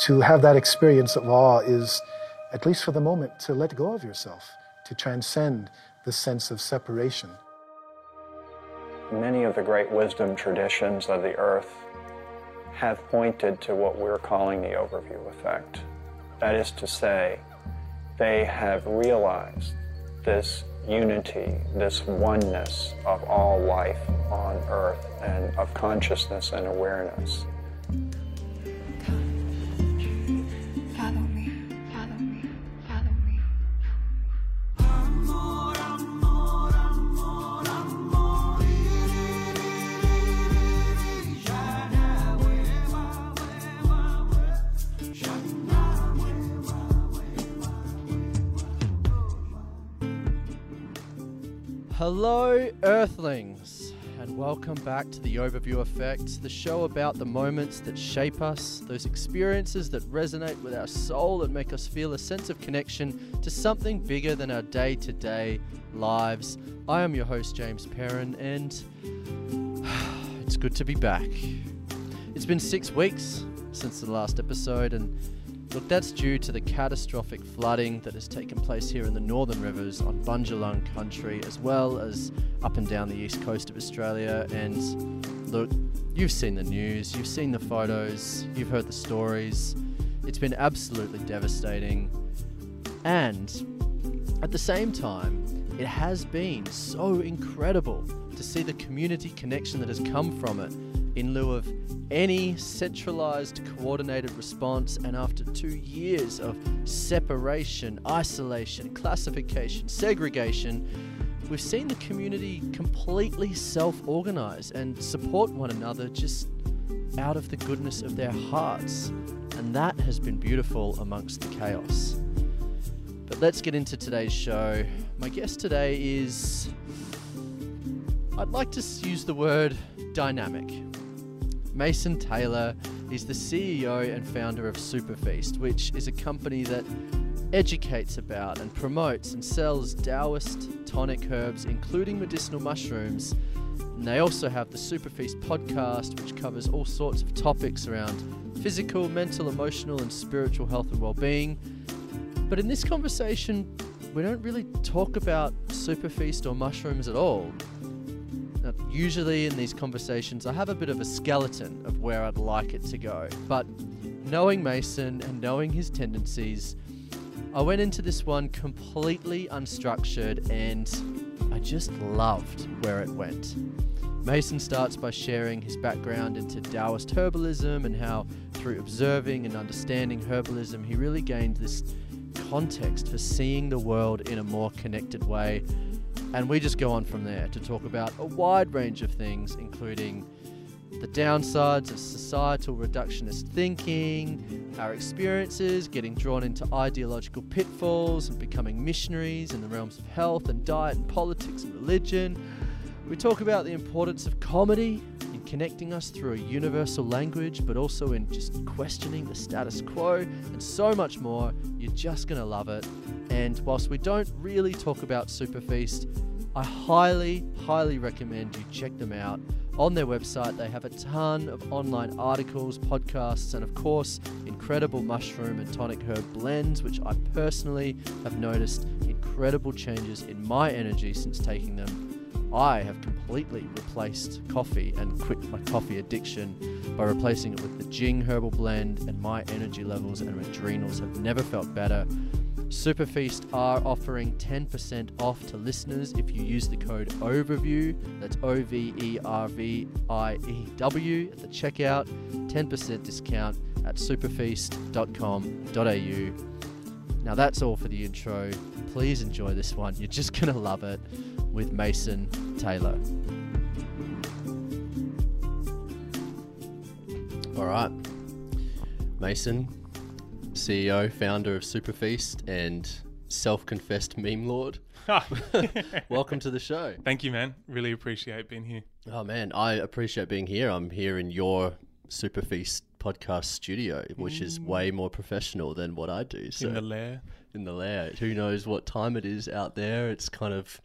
To have that experience of awe is, at least for the moment, to let go of yourself, to transcend the sense of separation. Many of the great wisdom traditions of the earth have pointed to what we're calling the overview effect. That is to say, they have realized this unity, this oneness of all life on earth and of consciousness and awareness. Hello, Earthlings, and welcome back to the Overview Effect, the show about the moments that shape us, those experiences that resonate with our soul and make us feel a sense of connection to something bigger than our day to day lives. I am your host, James Perrin, and it's good to be back. It's been six weeks since the last episode, and Look, that's due to the catastrophic flooding that has taken place here in the Northern Rivers on Bundjalung country, as well as up and down the east coast of Australia. And look, you've seen the news, you've seen the photos, you've heard the stories. It's been absolutely devastating. And at the same time, it has been so incredible to see the community connection that has come from it in lieu of any centralized coordinated response and after two years of separation, isolation, classification, segregation, we've seen the community completely self-organize and support one another just out of the goodness of their hearts. And that has been beautiful amongst the chaos. But let's get into today's show. My guest today is I'd like to use the word dynamic. Mason Taylor is the CEO and founder of Superfeast, which is a company that educates about and promotes and sells Taoist tonic herbs, including medicinal mushrooms. And they also have the Superfeast podcast, which covers all sorts of topics around physical, mental, emotional, and spiritual health and well-being. But in this conversation, we don't really talk about Superfeast or mushrooms at all. Usually in these conversations, I have a bit of a skeleton of where I'd like it to go. But knowing Mason and knowing his tendencies, I went into this one completely unstructured and I just loved where it went. Mason starts by sharing his background into Taoist herbalism and how, through observing and understanding herbalism, he really gained this context for seeing the world in a more connected way and we just go on from there to talk about a wide range of things, including the downsides of societal reductionist thinking, our experiences getting drawn into ideological pitfalls and becoming missionaries in the realms of health and diet and politics and religion. We talk about the importance of comedy in connecting us through a universal language, but also in just questioning the status quo and so much more. You're just going to love it. And whilst we don't really talk about Superfeast, I highly, highly recommend you check them out. On their website, they have a ton of online articles, podcasts, and of course, incredible mushroom and tonic herb blends, which I personally have noticed incredible changes in my energy since taking them. I have completely replaced coffee and quit my coffee addiction by replacing it with the Jing herbal blend, and my energy levels and adrenals have never felt better. Superfeast are offering 10% off to listeners if you use the code OVERVIEW. That's O V E R V I E W at the checkout. 10% discount at superfeast.com.au. Now that's all for the intro. Please enjoy this one. You're just going to love it with Mason Taylor. All right. Mason, CEO, founder of Superfeast, and self-confessed meme lord. Welcome to the show. Thank you, man. Really appreciate being here. Oh man, I appreciate being here. I'm here in your Superfeast podcast studio, which is way more professional than what I do. So in the lair. in the lair, who knows what time it is out there? It's kind of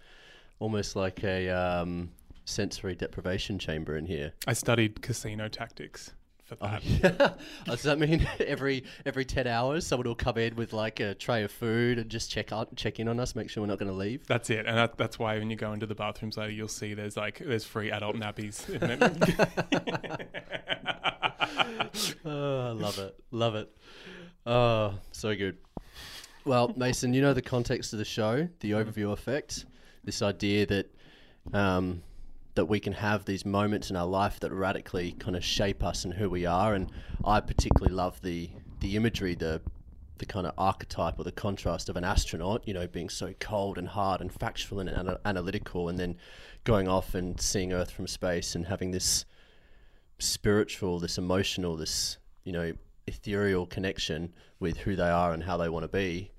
almost like a um, sensory deprivation chamber in here. I studied casino tactics for Oh, yeah. Does that mean every every ten hours someone will come in with like a tray of food and just check out check in on us, make sure we're not going to leave? That's it, and that, that's why when you go into the bathrooms later, you'll see there's like there's free adult nappies. Oh, I love it, love it. Oh, so good. Well, Mason, you know the context of the show, the overview effect, this idea that um, that we can have these moments in our life that radically kind of shape us and who we are. And I particularly love the the imagery, the the kind of archetype or the contrast of an astronaut, you know, being so cold and hard and factual and ana- analytical, and then going off and seeing Earth from space and having this spiritual, this emotional, this you know ethereal connection with who they are and how they want to be.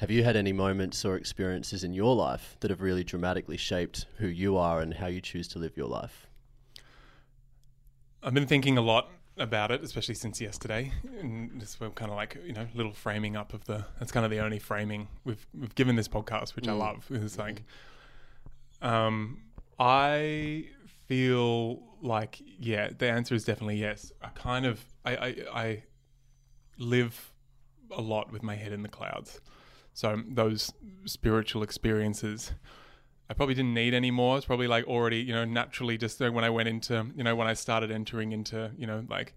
Have you had any moments or experiences in your life that have really dramatically shaped who you are and how you choose to live your life? I've been thinking a lot about it, especially since yesterday. And this we're kind of like you know little framing up of the. That's kind of the only framing we've we've given this podcast, which I love. Is like, um, I feel like yeah. The answer is definitely yes. I kind of I I, I live a lot with my head in the clouds. So those spiritual experiences, I probably didn't need any more. It's probably like already, you know, naturally just uh, when I went into, you know, when I started entering into, you know, like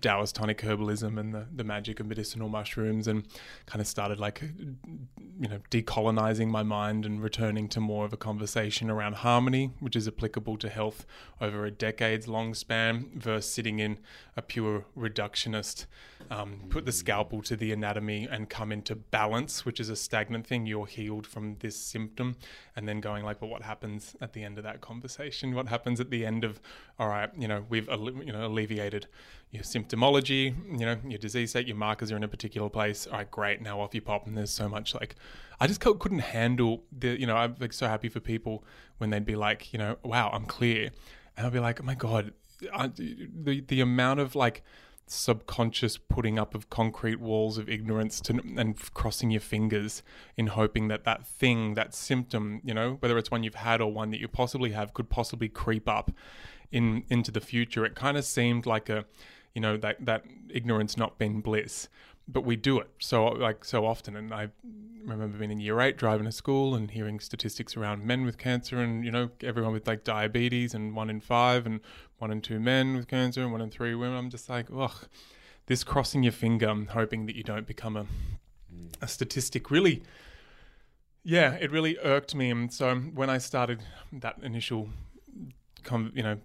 Taoist tonic herbalism and the, the magic of medicinal mushrooms and kind of started like, you know, decolonizing my mind and returning to more of a conversation around harmony, which is applicable to health over a decades long span versus sitting in a pure reductionist, um, put the scalpel to the anatomy and come into balance, which is a stagnant thing. You're healed from this symptom. And then going like, but what happens at the end of that conversation? What happens at the end of, all right, you know, we've, you know, alleviated your symptomology, you know, your disease state, your markers are in a particular place. All right, great. Now off you pop. And there's so much like, I just couldn't handle the, you know, I'm like so happy for people when they'd be like, you know, wow, I'm clear. And I'd be like, oh my God, I, the, the amount of like subconscious putting up of concrete walls of ignorance to, and crossing your fingers in hoping that that thing, that symptom, you know, whether it's one you've had or one that you possibly have, could possibly creep up in into the future. It kind of seemed like a, you know, that that ignorance not being bliss, but we do it so like so often. And I remember being in year eight, driving to school and hearing statistics around men with cancer, and you know, everyone with like diabetes, and one in five, and one in two men with cancer, and one in three women. I'm just like, ugh, this crossing your finger, hoping that you don't become a a statistic really yeah it really irked me and so when i started that initial you know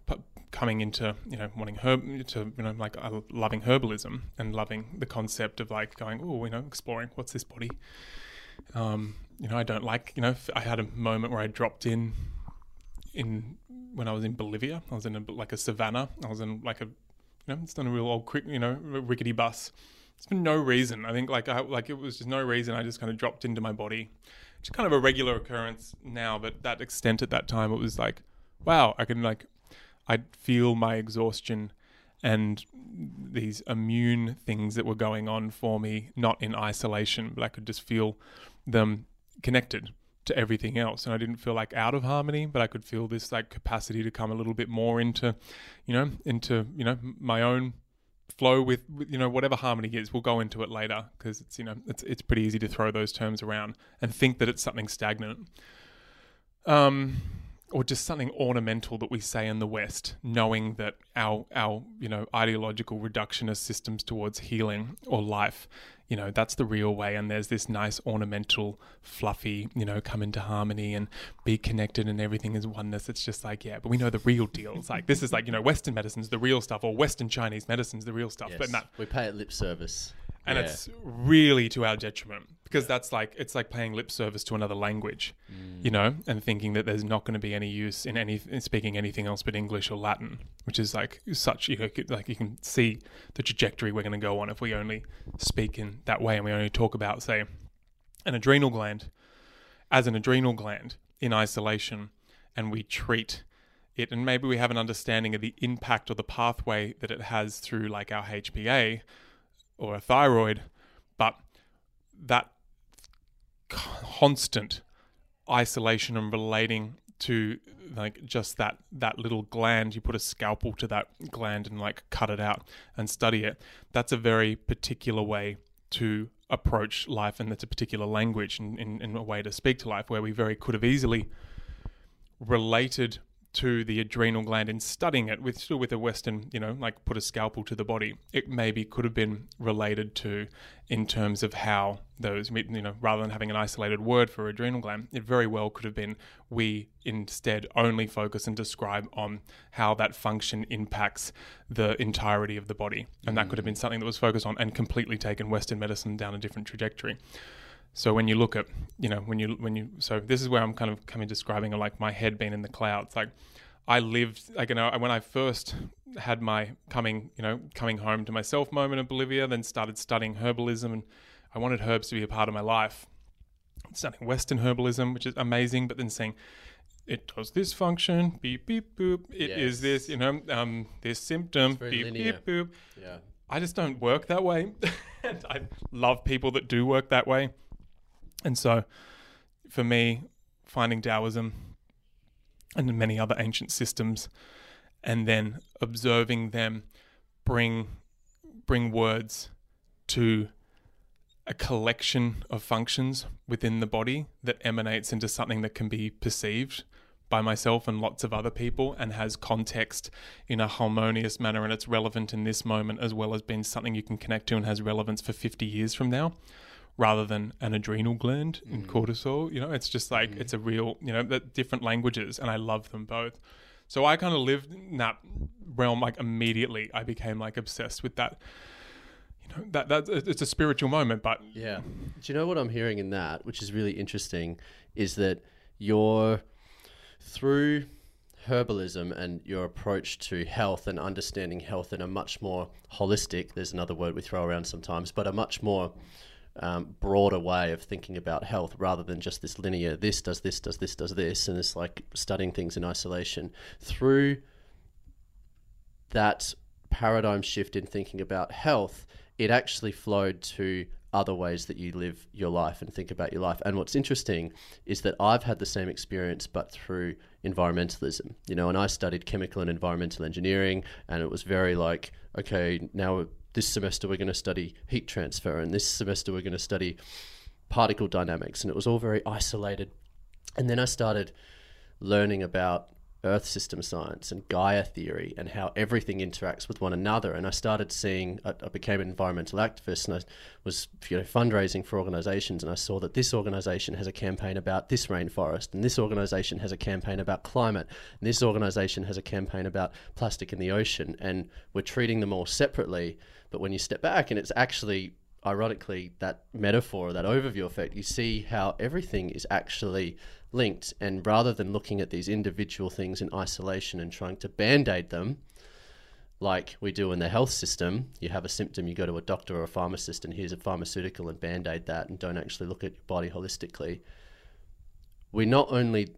coming into you know wanting herb to you know like uh, loving herbalism and loving the concept of like going oh you know exploring what's this body? Um you know i don't like you know I had a moment where i dropped in in when i was in bolivia. I was in a, like a savannah i was in like a you know it's done a real old quick you know rickety bus. It's been no reason. I think like i like it was just no reason. I just kind of dropped into my body it's kind of a regular occurrence now but that extent at that time it was like wow i can like i'd feel my exhaustion and these immune things that were going on for me not in isolation but i could just feel them connected to everything else. And i didn't feel like out of harmony but i could feel this like capacity to come a little bit more into you know into you know my own flow with, with you know whatever harmony is. We'll go into it later because it's you know it's it's pretty easy to throw those terms around and think that it's something stagnant. Um or just something ornamental that we say in the West, knowing that our our you know ideological reductionist systems towards healing or life, you know that's the real way. And there's this nice ornamental, fluffy, you know, come into harmony and be connected, and everything is oneness. It's just like yeah, but we know the real deal. It's like this is like you know Western medicine's the real stuff, or Western Chinese medicine's the real stuff. But not we pay it lip service. And Yeah. it's really to our detriment because that's like it's like paying lip service to another language mm. you know and thinking that there's not going to be any use in any in speaking anything else but english or latin which is like such you know like you can see the trajectory we're going to go on if we only speak in that way and we only talk about say an adrenal gland as an adrenal gland in isolation and we treat it and maybe we have an understanding of the impact or the pathway that it has through like our HPA or a thyroid but that constant isolation and relating to like just that that little gland you put a scalpel to that gland and like cut it out and study it that's a very particular way to approach life and that's a particular language and in, a way to speak to life where we very could have easily related to the adrenal gland and studying it with still with a western you know like put a scalpel to the body. It maybe could have been related to in terms of how those you know rather than having an isolated word for adrenal gland it very well could have been we instead only focus and describe on how that function impacts the entirety of the body. And that could have been mm. something that was focused on and completely taken western medicine down a different trajectory so when you look at, you know, when you when you so this is where I'm kind of coming describing like my head being in the clouds. Like I lived like you know when I first had my coming you know coming home to myself moment in Bolivia, then started studying herbalism and I wanted herbs to be a part of my life. Studying Western herbalism, which is amazing, but then saying it does this function, beep beep boop. It is Yes. this, you know, um, this symptom, beep linear. beep boop. Yeah. I just don't work that way. and I love people that do work that way. And so for me, finding Taoism and many other ancient systems and then observing them bring bring words to a collection of functions within the body that emanates into something that can be perceived by myself and lots of other people and has context in a harmonious manner and it's relevant in this moment as well as being something you can connect to and has relevance for 50 years from now rather than an adrenal gland in mm. cortisol you know? It's just like it's a mm. real you know that different languages and i love them both. So i kind of lived in that realm like immediately i became like obsessed with that you know that that it's a spiritual moment but Yeah. Do you know what I'm hearing in that, which is really interesting, is that you're through herbalism and your approach to health and understanding health in a much more holistic, there's another word we throw around sometimes, but a much more um, broader way of thinking about health rather than just this linear, this does this, does this, does this, and it's like studying things in isolation. Through that paradigm shift in thinking about health, it actually flowed to other ways that you live your life and think about your life. And what's interesting is that I've had the same experience, but through environmentalism. You know, and I studied chemical and environmental engineering, and it was very like, okay, now this semester we're going to study heat transfer, and this semester we're going to study particle dynamics, and it was all very isolated. And then I started learning about Earth system science and Gaia theory and how everything interacts with one another. And I started seeing, I, I became an environmental activist and I was you know, fundraising for organizations. And I saw that this organization has a campaign about this rainforest, and this organization has a campaign about climate, and this organization has a campaign about plastic in the ocean. And we're treating them all separately. But when you step back and it's actually ironically that metaphor that overview effect you see how everything is actually linked. And rather than looking at these individual things in isolation and trying to band-aid them like we do in the health system you have a symptom you go to a doctor or a pharmacist and here's a pharmaceutical and band-aid that and don't actually look at your body holistically. We not only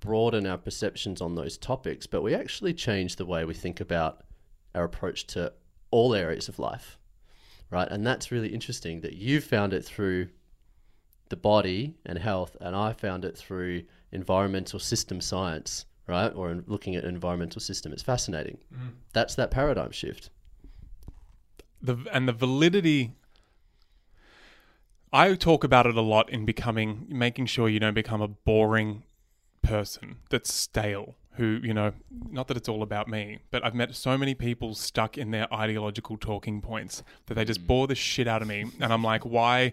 broaden our perceptions on those topics but we actually change the way we think about our approach to all areas of life right? And that's really interesting that you found it through the body and health, and I found it through environmental system science, right? Or in looking at environmental system. It's fascinating. Mm-hmm. That's that paradigm shift. the and the validity I talk about it a lot in becoming making sure you don't become a boring person that's stale who you know not that it's all about me but I've met so many people stuck in their ideological talking points that they just mm. bore the shit out of me. And I'm like why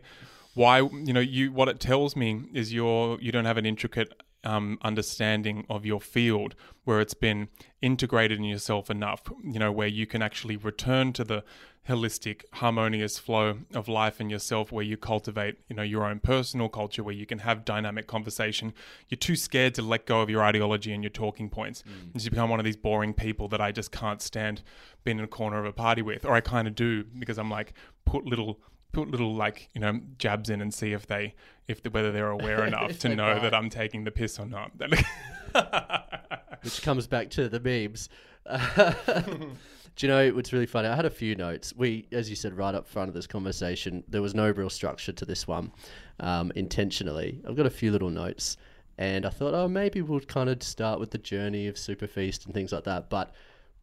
why you know you what it tells me is you're you don't have an intricate um, understanding of your field where it's been integrated in yourself enough you know where you can actually return to the holistic harmonious flow of life in yourself where you cultivate you know your own personal culture where you can have dynamic conversation. You're too scared to let go of your ideology and your talking points. And you become one of these boring people that I just can't stand being in a corner of a party with or I kind of do because I'm like put little put little like you know jabs in and see if they if the, whether they're aware enough to know bite. that I'm taking the piss or not. which comes back to the memes. Do you know what's really funny? I had a few notes. We, as you said right up front of this conversation, there was no real structure to this one, um, intentionally. I've got a few little notes, And I thought, oh, maybe we'll kind of start with the journey of Superfeast and things like that. But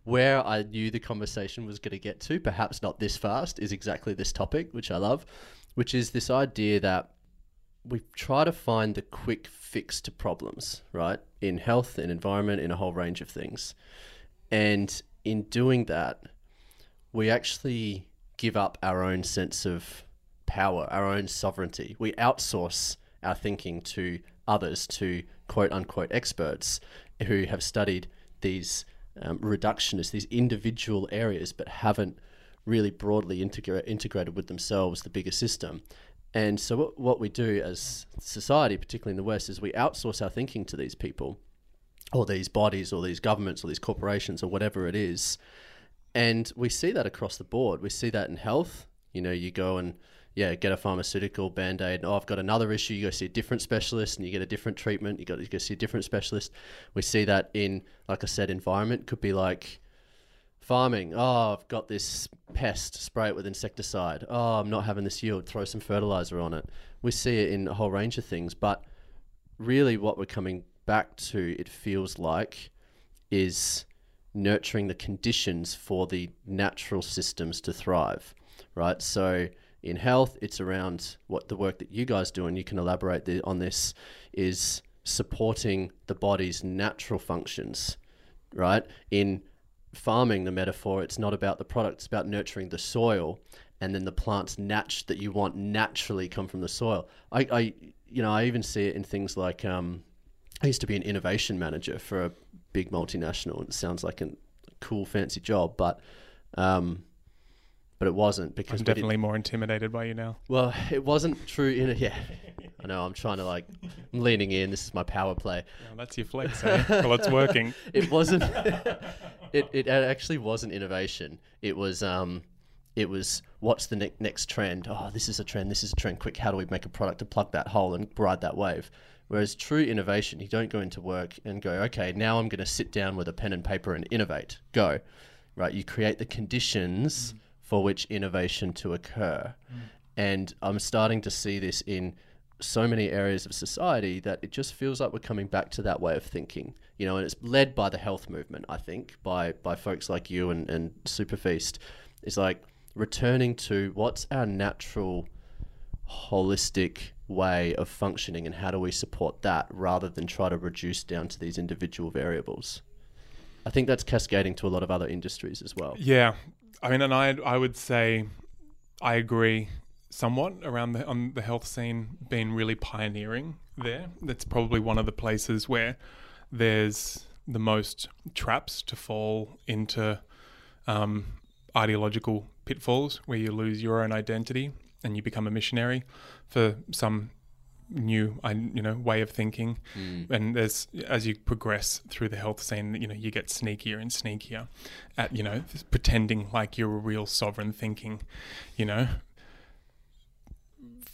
where I knew the conversation was going to get to, perhaps not this fast, is exactly this topic, which I love, which is this idea that we try to find the quick fix to problems, right? In health, in environment, in a whole range of things. And in doing that, we actually give up our own sense of power, our own sovereignty. We outsource our thinking to others, to quote unquote experts who have studied these um, reductionists, these individual areas, but haven't really broadly integra- integrated with themselves the bigger system. And so, what, what we do as society, particularly in the West, is we outsource our thinking to these people, or these bodies, or these governments, or these corporations, or whatever it is. And we see that across the board. We see that in health. You know, you go and yeah, get a pharmaceutical band aid. Oh, I've got another issue. You go see a different specialist, and you get a different treatment. You got to go see a different specialist. We see that in, like I said, environment could be like farming. Oh, I've got this pest. Spray it with insecticide. Oh, I'm not having this yield. Throw some fertilizer on it. We see it in a whole range of things, but really, what we're coming back to, it feels like, is nurturing the conditions for the natural systems to thrive. Right. So in health, it's around what the work that you guys do, and you can elaborate the, on this, is supporting the body's natural functions, right? In farming, the metaphor, it's not about the product, it's about nurturing the soil, and then the plants nat- that you want naturally come from the soil. I, I you know, I even see it in things like um, I used to be an innovation manager for a big multinational. It sounds like a cool, fancy job, but um, but it wasn't because I'm definitely more intimidated by you now. Well, it wasn't true in a, yeah. I know I'm trying to like I'm leaning in. This is my power play. Well, that's your flex. Eh? well, it's working. it wasn't. it it actually wasn't innovation. It was um, it was what's the ne- next trend? Oh, this is a trend. This is a trend. Quick, how do we make a product to plug that hole and ride that wave? Whereas true innovation, you don't go into work and go, okay, now I'm going to sit down with a pen and paper and innovate. Go, right? You create the conditions. Mm for which innovation to occur. Mm. And I'm starting to see this in so many areas of society that it just feels like we're coming back to that way of thinking. You know, and it's led by the health movement, I think, by by folks like you and, and Superfeast. It's like returning to what's our natural holistic way of functioning and how do we support that rather than try to reduce down to these individual variables. I think that's cascading to a lot of other industries as well. Yeah, I mean, and I I would say I agree somewhat around the on the health scene being really pioneering there. That's probably one of the places where there's the most traps to fall into um, ideological pitfalls where you lose your own identity and you become a missionary for some new you know way of thinking. Mm. and as as you progress through the health scene you know you get sneakier and sneakier at you know pretending like you're a real sovereign thinking you know.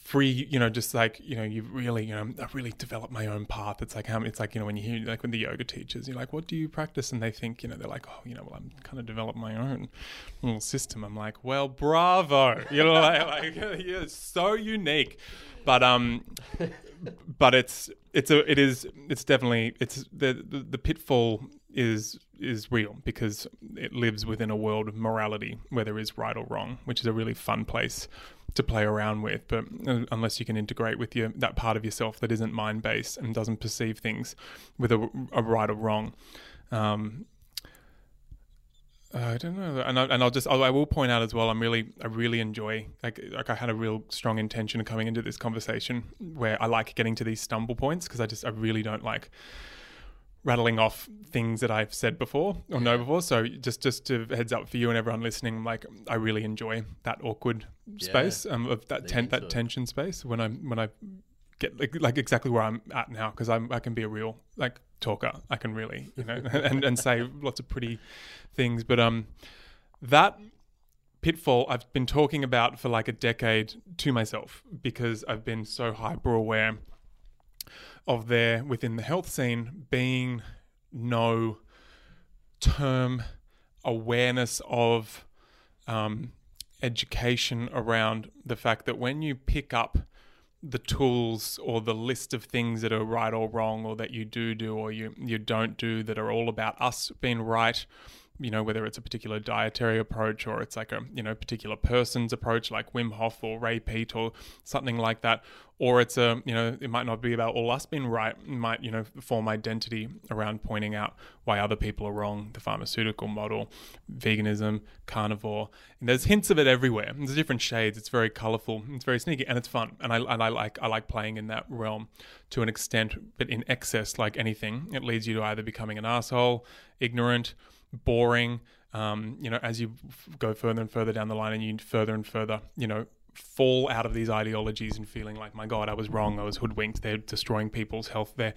Free you know just like you know you really you know i really developed my own path. It's like how it's like you know when you hear like when the yoga teachers you're like what do you practice? And they think you know they're like oh you know well i'm kind of developed my own little system. I'm like well bravo. You know like, like you're so unique but um, but it's it's a it is it's definitely it's the, the the pitfall is is real because it lives within a world of morality where there is right or wrong, which is a really fun place to play around with. But uh, unless you can integrate with your that part of yourself that isn't mind based and doesn't perceive things with a, a right or wrong, um, uh, I don't know, and I, and I'll just I will point out as well. I'm really I really enjoy like like I had a real strong intention of coming into this conversation where I like getting to these stumble points because I just I really don't like rattling off things that I've said before or know before. So just just to heads up for you and everyone listening, like I really enjoy that awkward space um, of that ten, that tension space when I'm when I get like, like exactly where I'm at now because I'm I can be a real like talker. I can really you know and and say lots of pretty things, but um that pitfall I've been talking about for like a decade to myself because I've been so hyper aware of there within the health scene being no term awareness of um, education around the fact that when you pick up the tools or the list of things that are right or wrong or that you do do or you you don't do that are all about us being right you know whether it's a particular dietary approach or it's like a you know particular person's approach like Wim Hof or Ray Peat or something like that or it's a you know it might not be about all us being right it might you know form identity around pointing out why other people are wrong the pharmaceutical model veganism carnivore. And there's hints of it everywhere. There's different shades. It's very colorful. It's very sneaky and it's fun. And I, and I like I like playing in that realm to an extent but in excess like anything it leads you to either becoming an asshole ignorant boring. Um, you know, as you go further and further down the line, and you further and further, you know, fall out of these ideologies and feeling like, my God, I was wrong, I was hoodwinked, they're destroying people's health there.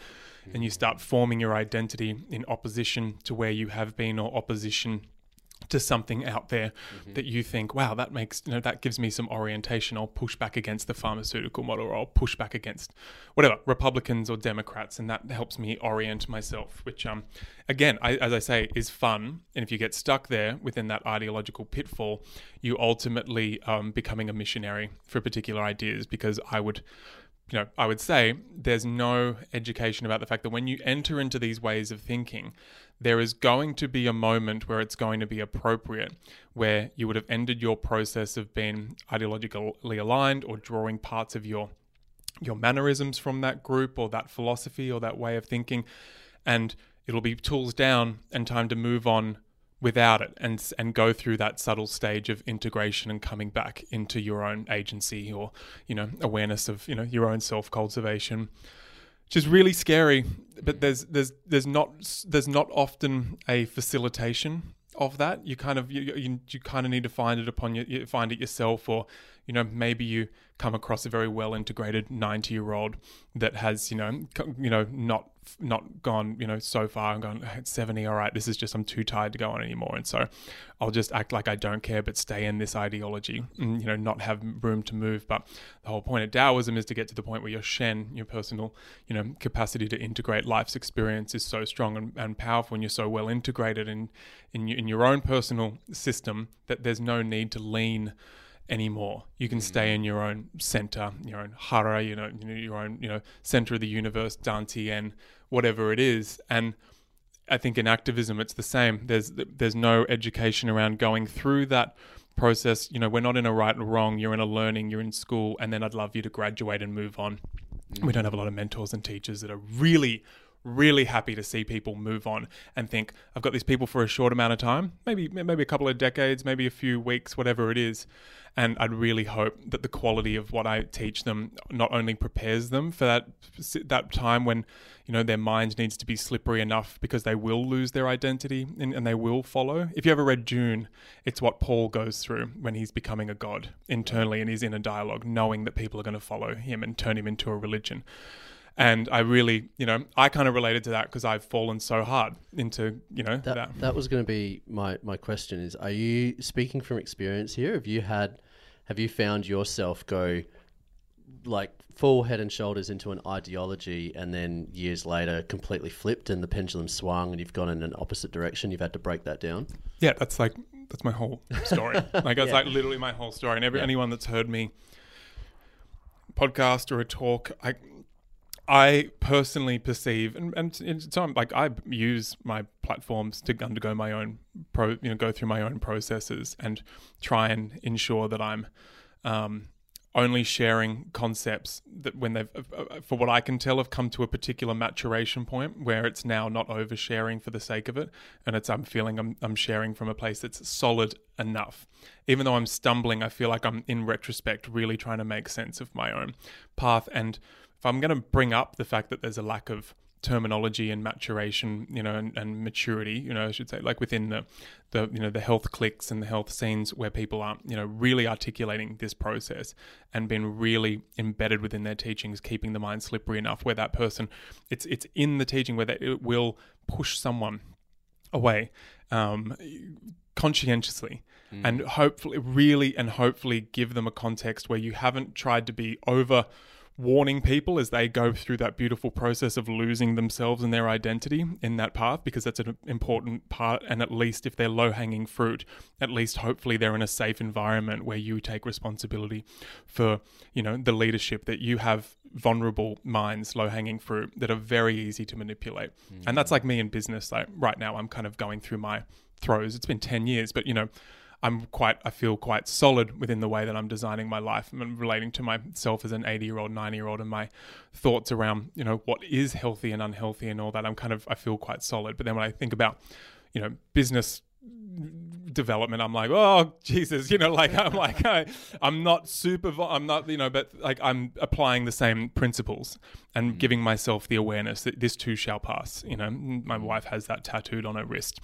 And you start forming your identity in opposition to where you have been or opposition to something out there mm-hmm. that you think, wow, that makes you know that gives me some orientation. I'll push back against the pharmaceutical model, or I'll push back against whatever Republicans or Democrats, and that helps me orient myself. Which, um, again, I, as I say, is fun. And if you get stuck there within that ideological pitfall, you ultimately um, becoming a missionary for particular ideas. Because I would you know, I would say there's no education about the fact that when you enter into these ways of thinking, there is going to be a moment where it's going to be appropriate, where you would have ended your process of being ideologically aligned or drawing parts of your your mannerisms from that group or that philosophy or that way of thinking, and it'll be tools down and time to move on without it and and go through that subtle stage of integration and coming back into your own agency or you know awareness of you know your own self cultivation which is really scary. But there's there's there's not there's not often a facilitation of that. You kind of you, you, you kind of need to find it upon you, you find it yourself or you know maybe you come across a very well integrated 90 year old that has you know you know not not gone you know so far and gone it's 70 all right this is just i'm too tired to go on anymore. And so i'll just act like i don't care but stay in this ideology and you know not have room to move. But the whole point of taoism is to get to the point where your shen your personal you know capacity to integrate life's experience is so strong and, and powerful and you're so well integrated in in, in your own personal system that there's no need to lean anymore. You can stay mm. in your own center, your own hara, you know, your own, you know, center of the universe, Dantian, whatever it is. And I think in activism, it's the same. There's there's no education around going through that process. You know, we're not in a right or wrong. You're in a learning. You're in school, and then I'd love you to graduate and move on. We don't have a lot of mentors and teachers that are really, really happy to see people move on and think I've got these people for a short amount of time, maybe maybe a couple of decades, maybe a few weeks, whatever it is, and I'd really hope that the quality of what I teach them not only prepares them for that that time when you know their mind needs to be slippery enough because they will lose their identity and, and they will follow. If you ever read Dune, it's what Paul goes through when he's becoming a god internally and he's in a dialogue, knowing that people are going to follow him and turn him into a religion and I really, you know, I kind of related to that because I've fallen so hard into, you know, that. That, that was going to be my my question: is Are you speaking from experience here? Have you had have you found yourself go like full head and shoulders into an ideology and then years later completely flipped and the pendulum swung and you've gone in an opposite direction you've had to break that down yeah that's like that's my whole story like that's yeah. like literally my whole story and every yeah. anyone that's heard me podcast or a talk i I personally perceive, and, and so I'm, like I use my platforms to undergo my own pro, you know, go through my own processes and try and ensure that I'm um, only sharing concepts that when they've, uh, uh, for what I can tell, have come to a particular maturation point where it's now not oversharing for the sake of it, and it's I'm feeling I'm I'm sharing from a place that's solid enough. Even though I'm stumbling, I feel like I'm in retrospect really trying to make sense of my own path and if I'm going to bring up the fact that there's a lack of terminology and maturation, you know, and, and, maturity, you know, I should say, like within the, the, you know, the health cliques and the health scenes where people are, you know, really articulating this process and being really embedded within their teachings, keeping the mind slippery enough where that person, it's it's in the teaching where that it will push someone away um, conscientiously mm. and hopefully, really, and hopefully give them a context where you haven't tried to be over warning people as they go through that beautiful process of losing themselves and their identity in that path because that's an important part and at least if they're low hanging fruit at least hopefully they're in a safe environment where you take responsibility for you know the leadership that you have vulnerable minds low hanging fruit that are very easy to manipulate. And that's mm. like me in business like right now I'm kind of going through my throws it's been 10 years but you know I'm quite, I feel quite solid within the way that I'm designing my life and relating to myself as an 80 year old, 90 year old, and my thoughts around, you know, what is healthy and unhealthy and all that. I'm kind of, I feel quite solid. But then when I think about, you know, business development i'm like oh jesus you know like i'm like I, i'm not super i'm not you know but like i'm applying the same principles and mm. giving myself the awareness that this too shall pass you know my wife has that tattooed on her wrist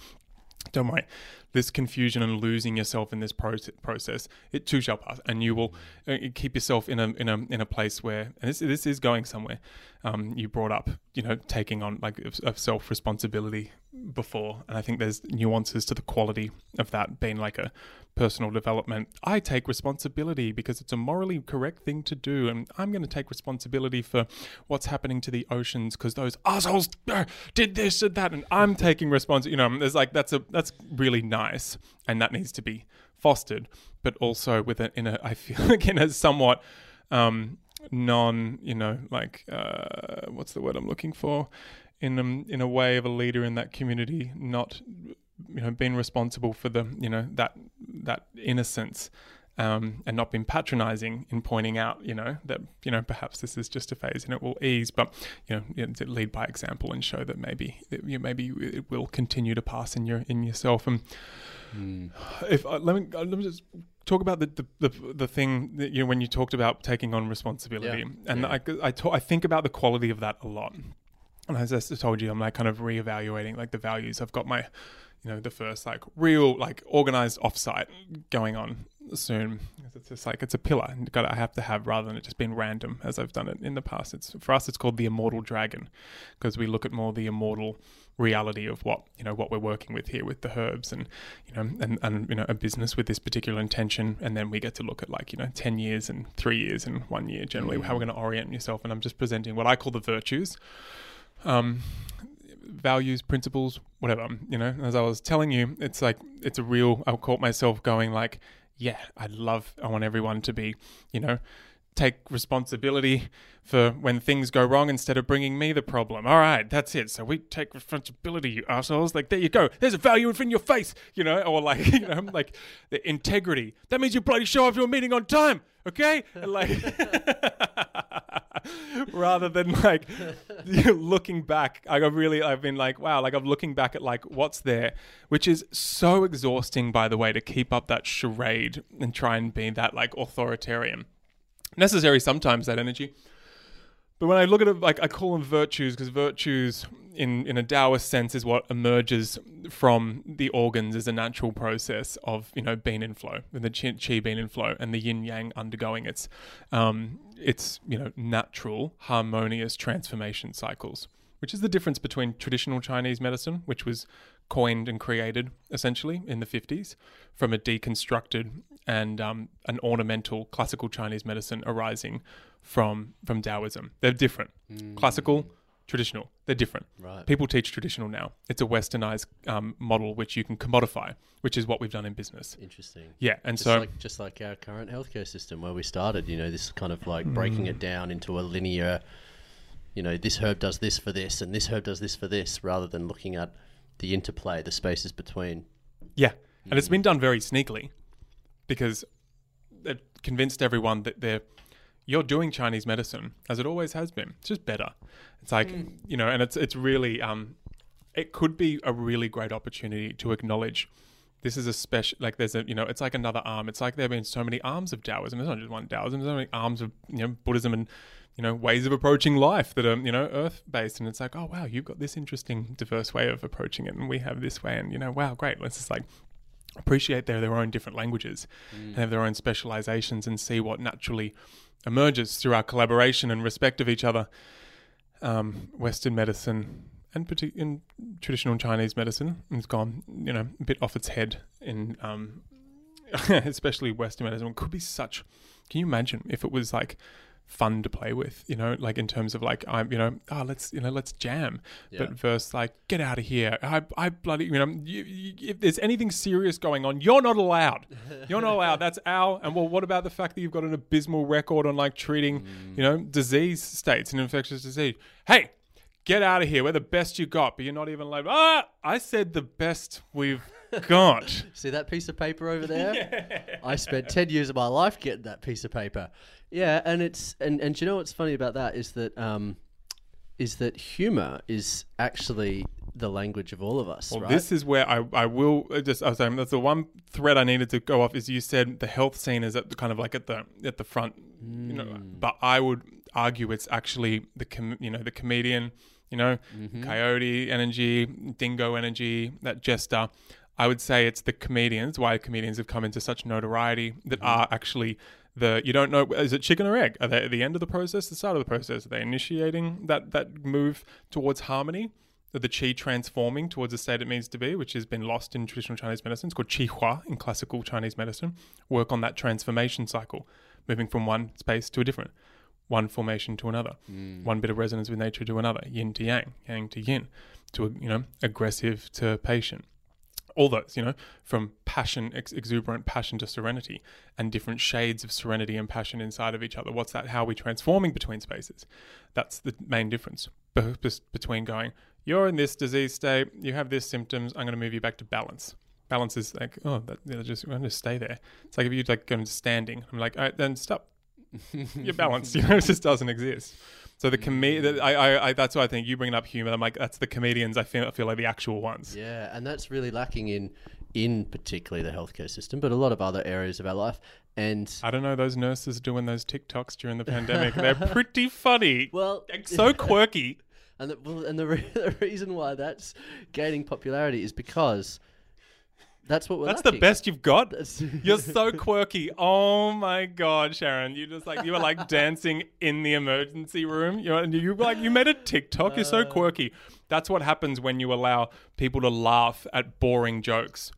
don't worry. This confusion and losing yourself in this proce- process it too shall pass and you will uh, keep yourself in a in a in a place where and this, this is going somewhere um, you brought up you know taking on like a self responsibility before and i think there's nuances to the quality of that being like a personal development. I take responsibility because it's a morally correct thing to do and i'm going to take responsibility for what's happening to the oceans because those assholes uh, did this and that and i'm taking responsibility you know there's like that's a that's really nice and that needs to be fostered but also with it in a i feel like in a somewhat um non you know like uh what's the word i'm looking for in a, in a way of a leader in that community, not you know being responsible for the you know that that innocence. Um, and not being patronizing in pointing out, you know, that you know perhaps this is just a phase and it will ease, but you know, you know lead by example and show that maybe that, you know, maybe it will continue to pass in your in yourself. And mm. if uh, let me uh, let me just talk about the, the, the, the, thing that you know when you talked about taking on responsibility, yeah. and yeah. I I, I think about the quality of that a lot and as I told you, I'm like kind of reevaluating like the values. I've got my, you know, the first like real like organized offsite going on soon. It's just like it's a pillar and got I have to have rather than it just being random as I've done it in the past. It's for us it's called the immortal dragon because we look at more the immortal reality of what you know what we're working with here with the herbs and you know and, and you know a business with this particular intention and then we get to look at like you know 10 years and 3 years and 1 year generally mm-hmm. how we're going to orient yourself and I'm just presenting what I call the virtues um, values, principles, whatever. You know, as I was telling you, it's like it's a real. I caught myself going like, yeah, I love. I want everyone to be, you know, take responsibility for when things go wrong instead of bringing me the problem. All right, that's it. So we take responsibility, you assholes. Like there you go. There's a value in your face, you know, or like you know, like the integrity. That means you bloody show up to a meeting on time, okay? And like. rather than like looking back. I really, I've been like, wow, like I'm looking back at like what's there, which is so exhausting, by the way, to keep up that charade and try and be that like authoritarian. Necessary sometimes that energy. But when I look at it, like I call them virtues because virtues, in in a Taoist sense, is what emerges from the organs as a natural process of you know being in flow, and the qi being in flow, and the yin yang undergoing its um, its you know natural harmonious transformation cycles. Which is the difference between traditional Chinese medicine, which was coined and created essentially in the 50s from a deconstructed and um, an ornamental classical Chinese medicine arising from from Taoism. They're different. Mm. Classical, traditional. They're different. Right. People teach traditional now. It's a westernized um, model which you can commodify, which is what we've done in business. Interesting. Yeah, and just so like, just like our current healthcare system where we started, you know, this kind of like breaking mm. it down into a linear. You know, this herb does this for this, and this herb does this for this, rather than looking at the interplay, the spaces between. Yeah, and mm. it's been done very sneakily, because they've convinced everyone that they're you're doing Chinese medicine as it always has been. It's just better. It's like mm. you know, and it's it's really um, it could be a really great opportunity to acknowledge this is a special like there's a you know it's like another arm. It's like there have been so many arms of Taoism. There's not just one Taoism. There's so many arms of you know Buddhism and you know ways of approaching life that are you know earth based. And it's like oh wow, you've got this interesting diverse way of approaching it, and we have this way, and you know wow great. Let's just like appreciate their their own different languages mm. and have their own specializations and see what naturally emerges through our collaboration and respect of each other. Um, Western medicine and partic- in traditional Chinese medicine has gone, you know, a bit off its head in, um, especially Western medicine. It could be such. Can you imagine if it was like fun to play with, you know, like in terms of like I'm, you know, oh let's you know let's jam, Yeah. but versus like get out of here, I I bloody you know you, you, if there's anything serious going on, you're not allowed, you're not allowed. That's our and well, what about the fact that you've got an abysmal record on like treating, you know, disease states and infectious disease? Hey. Get out of here. We're the best you got, but you're not even like, ah, I said the best we've got. See that piece of paper over there? I spent 10 years of my life getting that piece of paper. Yeah, and it's and and do you know what's funny about that is that um is that humor is actually the language of all of us, Well, right? this is where I, I will uh, just I was saying that's the one thread I needed to go off is you said the health scene is at the kind of like at the at the front, you know, Mm. but I would argue it's actually the com- you know the comedian, you know, Mm-hmm. coyote energy, dingo energy, that jester. I would say it's the comedians. Why comedians have come into such notoriety that Mm-hmm. are actually the you don't know is it chicken or egg? Are they at the end of the process, the start of the process? Are they initiating that that move towards harmony? the chi transforming towards the state it means to be, which has been lost in traditional Chinese medicine. It's called qi hua in classical Chinese medicine. Work on that transformation cycle, moving from one space to a different, one formation to another, mm. one bit of resonance with nature to another, yin to yang, yang to yin, to you know aggressive to patient. All those, you know, from passion, ex- exuberant passion to serenity, and different shades of serenity and passion inside of each other. What's that? How are we transforming between spaces? That's the main difference be- between going, you're in this disease state, you have this symptoms, I'm going to move you back to balance. Balance is like, oh, that, you know, just I'm going to stay there. It's like if you like go into standing, I'm like, all right, then stop. You're balanced. You know, it just doesn't exist. So the com- mm. that I, I, I, that's why I think you bringing up humor. I'm like, that's the comedians. I feel, I feel like the actual ones. Yeah, and that's really lacking in in particularly the healthcare system, but a lot of other areas of our life. And I don't know those nurses doing those TikToks during the pandemic. They're pretty funny. well, so quirky. And the, well, and the, re- the reason why that's gaining popularity is because that's what we're. That's the best you've got. You're so quirky. Oh my god, Sharon! You just like you were like dancing in the emergency room. You know, you like you made a TikTok. You're Uh. so quirky. That's what happens when you allow people to laugh at boring jokes.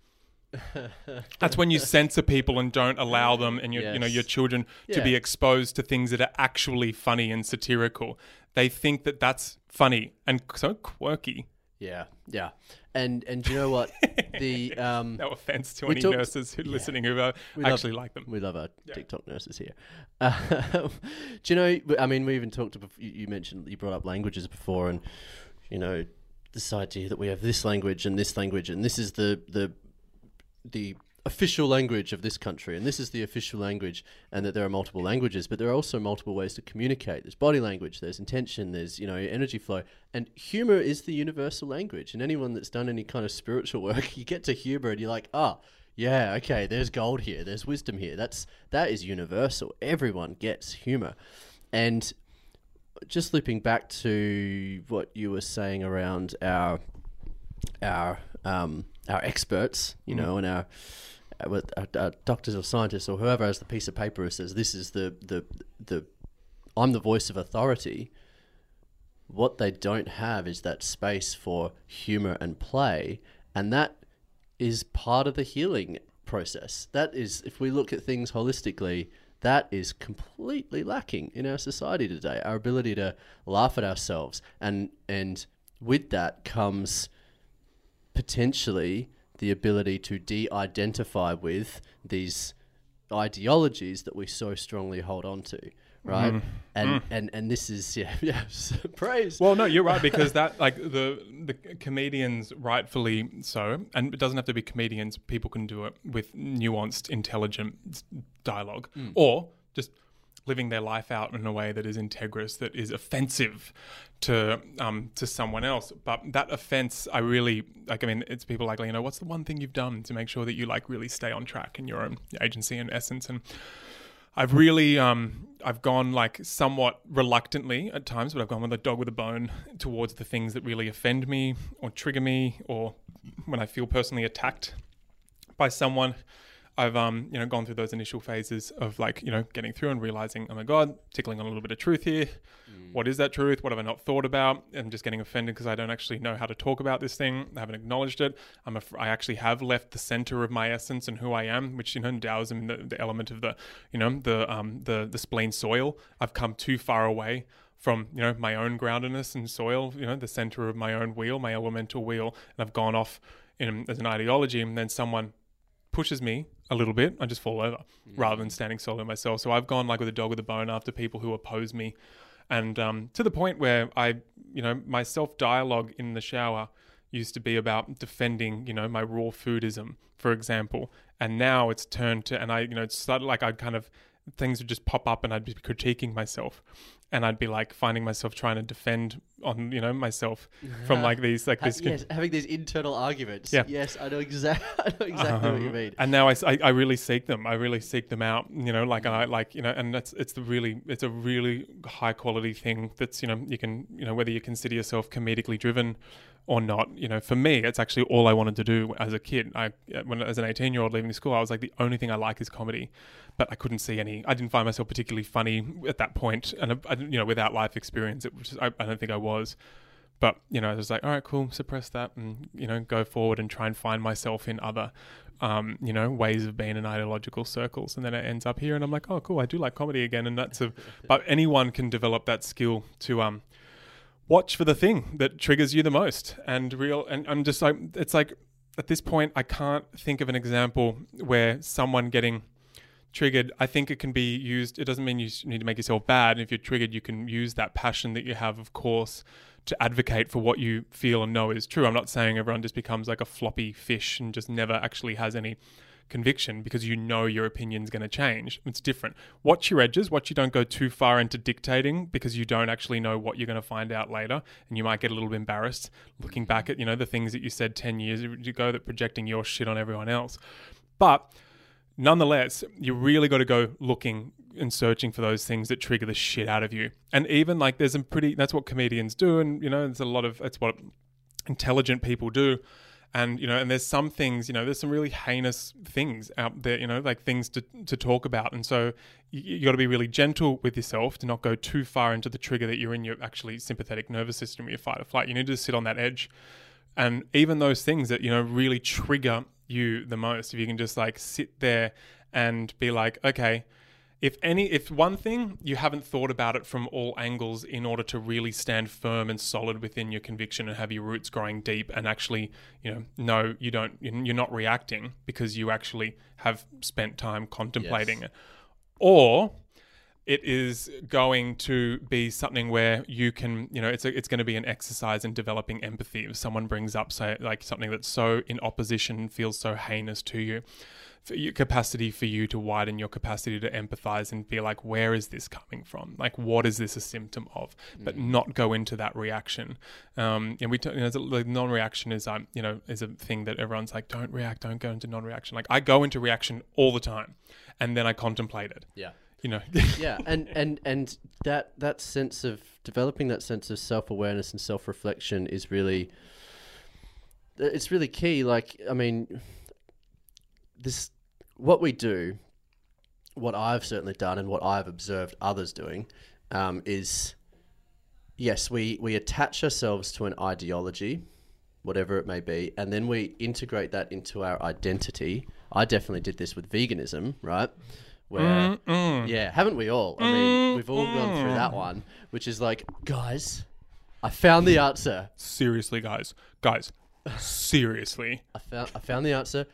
That's when you censor people and don't allow them and your you know your children to be exposed to things that are actually funny and satirical. They think that that's funny and so quirky. Yeah, yeah, and and do you know what the um No offense to any talked- nurses who are listening who uh, We love- actually like them. We love our TikTok nurses here. Um, do you know? I mean, we even talked. You mentioned you brought up languages before, and you know this idea that we have this language and this language, and this is the the the official language of this country, and this is the official language, and that there are multiple languages, but there are also multiple ways to communicate. There's body language, there's intention, there's you know energy flow, and humor is the universal language. And anyone that's done any kind of spiritual work, you get to humor, and you're like, ah. Yeah, okay, there's gold here, there's wisdom here. That's that is universal. Everyone gets humor. And just looping back to what you were saying around our our um, our experts, you know, and our, our, our, doctors or scientists or whoever has the piece of paper who says this is the the the I'm the voice of authority. What they don't have is that space for humor and play, and that is part of the healing process. That is, if we look at things holistically, that is completely lacking in our society today. Our ability to laugh at ourselves, and and with that comes potentially the ability to de-identify with these ideologies that we so strongly hold on to, right? Mm. And mm. and and this is yeah, yeah praise. Well, no, you're right because that like the the comedians rightfully so, and it doesn't have to be comedians. People can do it with nuanced, intelligent dialogue, mm. or just living their life out in a way that is integrous, that is offensive to um to someone else. But that offense, I really like. I mean, it's people like you know, what's the one thing you've done to make sure that you like really stay on track in your own agency and essence and I've really um I've gone like somewhat reluctantly at times, but I've gone with a dog with a bone towards the things that really offend me or trigger me or when I feel personally attacked by someone. I've um you know gone through those initial phases of like you know getting through and realizing oh my god tickling on a little bit of truth here. What is that truth? What have I not thought about? And just getting offended because I don't actually know how to talk about this thing. I haven't acknowledged it. I'm a, I actually have left the center of my essence and who I am, which you know in Taoism the, the element of the you know the um the the spleen soil. I've come too far away from you know my own groundedness and soil, you know the center of my own wheel, my elemental wheel, and I've gone off in as an ideology, and then someone pushes me a little bit, I just fall over rather than standing solo myself. So I've gone like with a dog with a bone after people who oppose me, and um, to the point where I, you know, my self dialogue in the shower used to be about defending, you know, my raw foodism, for example, and now it's turned to, and I, you know, it's started like I'd kind of things would just pop up and I'd be critiquing myself and I'd be like finding myself trying to defend on you know myself from like these like this yes, having these internal arguments. Yeah. Yes, I know exactly. I know exactly what you Um, mean. And now I, I- I really seek them. I really seek them out. You know, like I like you know, and that's it's the really it's a really high quality thing. That's you know you can you know whether you consider yourself comedically driven or not. You know, for me, it's actually all I wanted to do as a kid. I when as an eighteen year old leaving school, I was like the only thing I like is comedy, but I couldn't see any. I didn't find myself particularly funny at that point, and I, you know without life experience, it was I, I don't think I was. But you know, I was like, all right, cool, suppress that, and you know, go forward and try and find myself in other, um, you know, ways of being in ideological circles, and then it ends up here, and I'm like, oh, cool, I do like comedy again, and that's a. but anyone can develop that skill to um, watch for the thing that triggers you the most, and real, and I'm just like, it's like at this point, I can't think of an example where someone getting triggered, I think it can be used. It doesn't mean you need to make yourself bad. And If you're triggered, you can use that passion that you have, of course, to advocate for what you feel and know is true. I'm not saying everyone just becomes like a floppy fish and just never actually has any conviction because you know your opinion's going to change. It's different. Watch your edges. Watch you don't go too far into dictating because you don't actually know what you're going to find out later, and you might get a little bit embarrassed looking back at you know the things that you said ten years ago that projecting your shit on everyone else. But nonetheless, you really got to go looking and searching for those things that trigger the shit out of you. And even like there's some pretty that's what comedians do and you know there's a lot of that's what intelligent people do. And you know, and there's some things, you know, there's some really heinous things out there, you know, like things to to talk about. And so you, you got to be really gentle with yourself to not go too far into the trigger that you're in your actually sympathetic nervous system, your fight or flight. You need to sit on that edge and even those things that you know really trigger you the most if you can just like sit there and be like okay if any if one thing you haven't thought about it from all angles in order to really stand firm and solid within your conviction and have your roots growing deep and actually you know no you don't you're not reacting because you actually have spent time contemplating Yes. it or it is going to be something where you can, you know, it's a, it's going to be an exercise in developing empathy. If someone brings up, say, like something that's so in opposition, feels so heinous to you, for your capacity for you to widen your capacity to empathize and be like, where is this coming from? Like, what is this a symptom of? But not go into that reaction. Um, and we, t- you know, the non-reaction is, um, you know, is a thing that everyone's like, don't react, don't go into non-reaction. Like, I go into reaction all the time, and then I contemplate it. Yeah. You know. yeah, and and and that that sense of developing that sense of self awareness and self reflection is really it's really key. Like, I mean, this what we do, what I've certainly done, and what I've observed others doing, um, is yes, we we attach ourselves to an ideology, whatever it may be, and then we integrate that into our identity. I definitely did this with veganism, right? Where yeah, haven't we all? I mean, we've all gone through that one, which is like, guys, I found the mm. answer. seriously, guys, guys, seriously. I found I found the answer.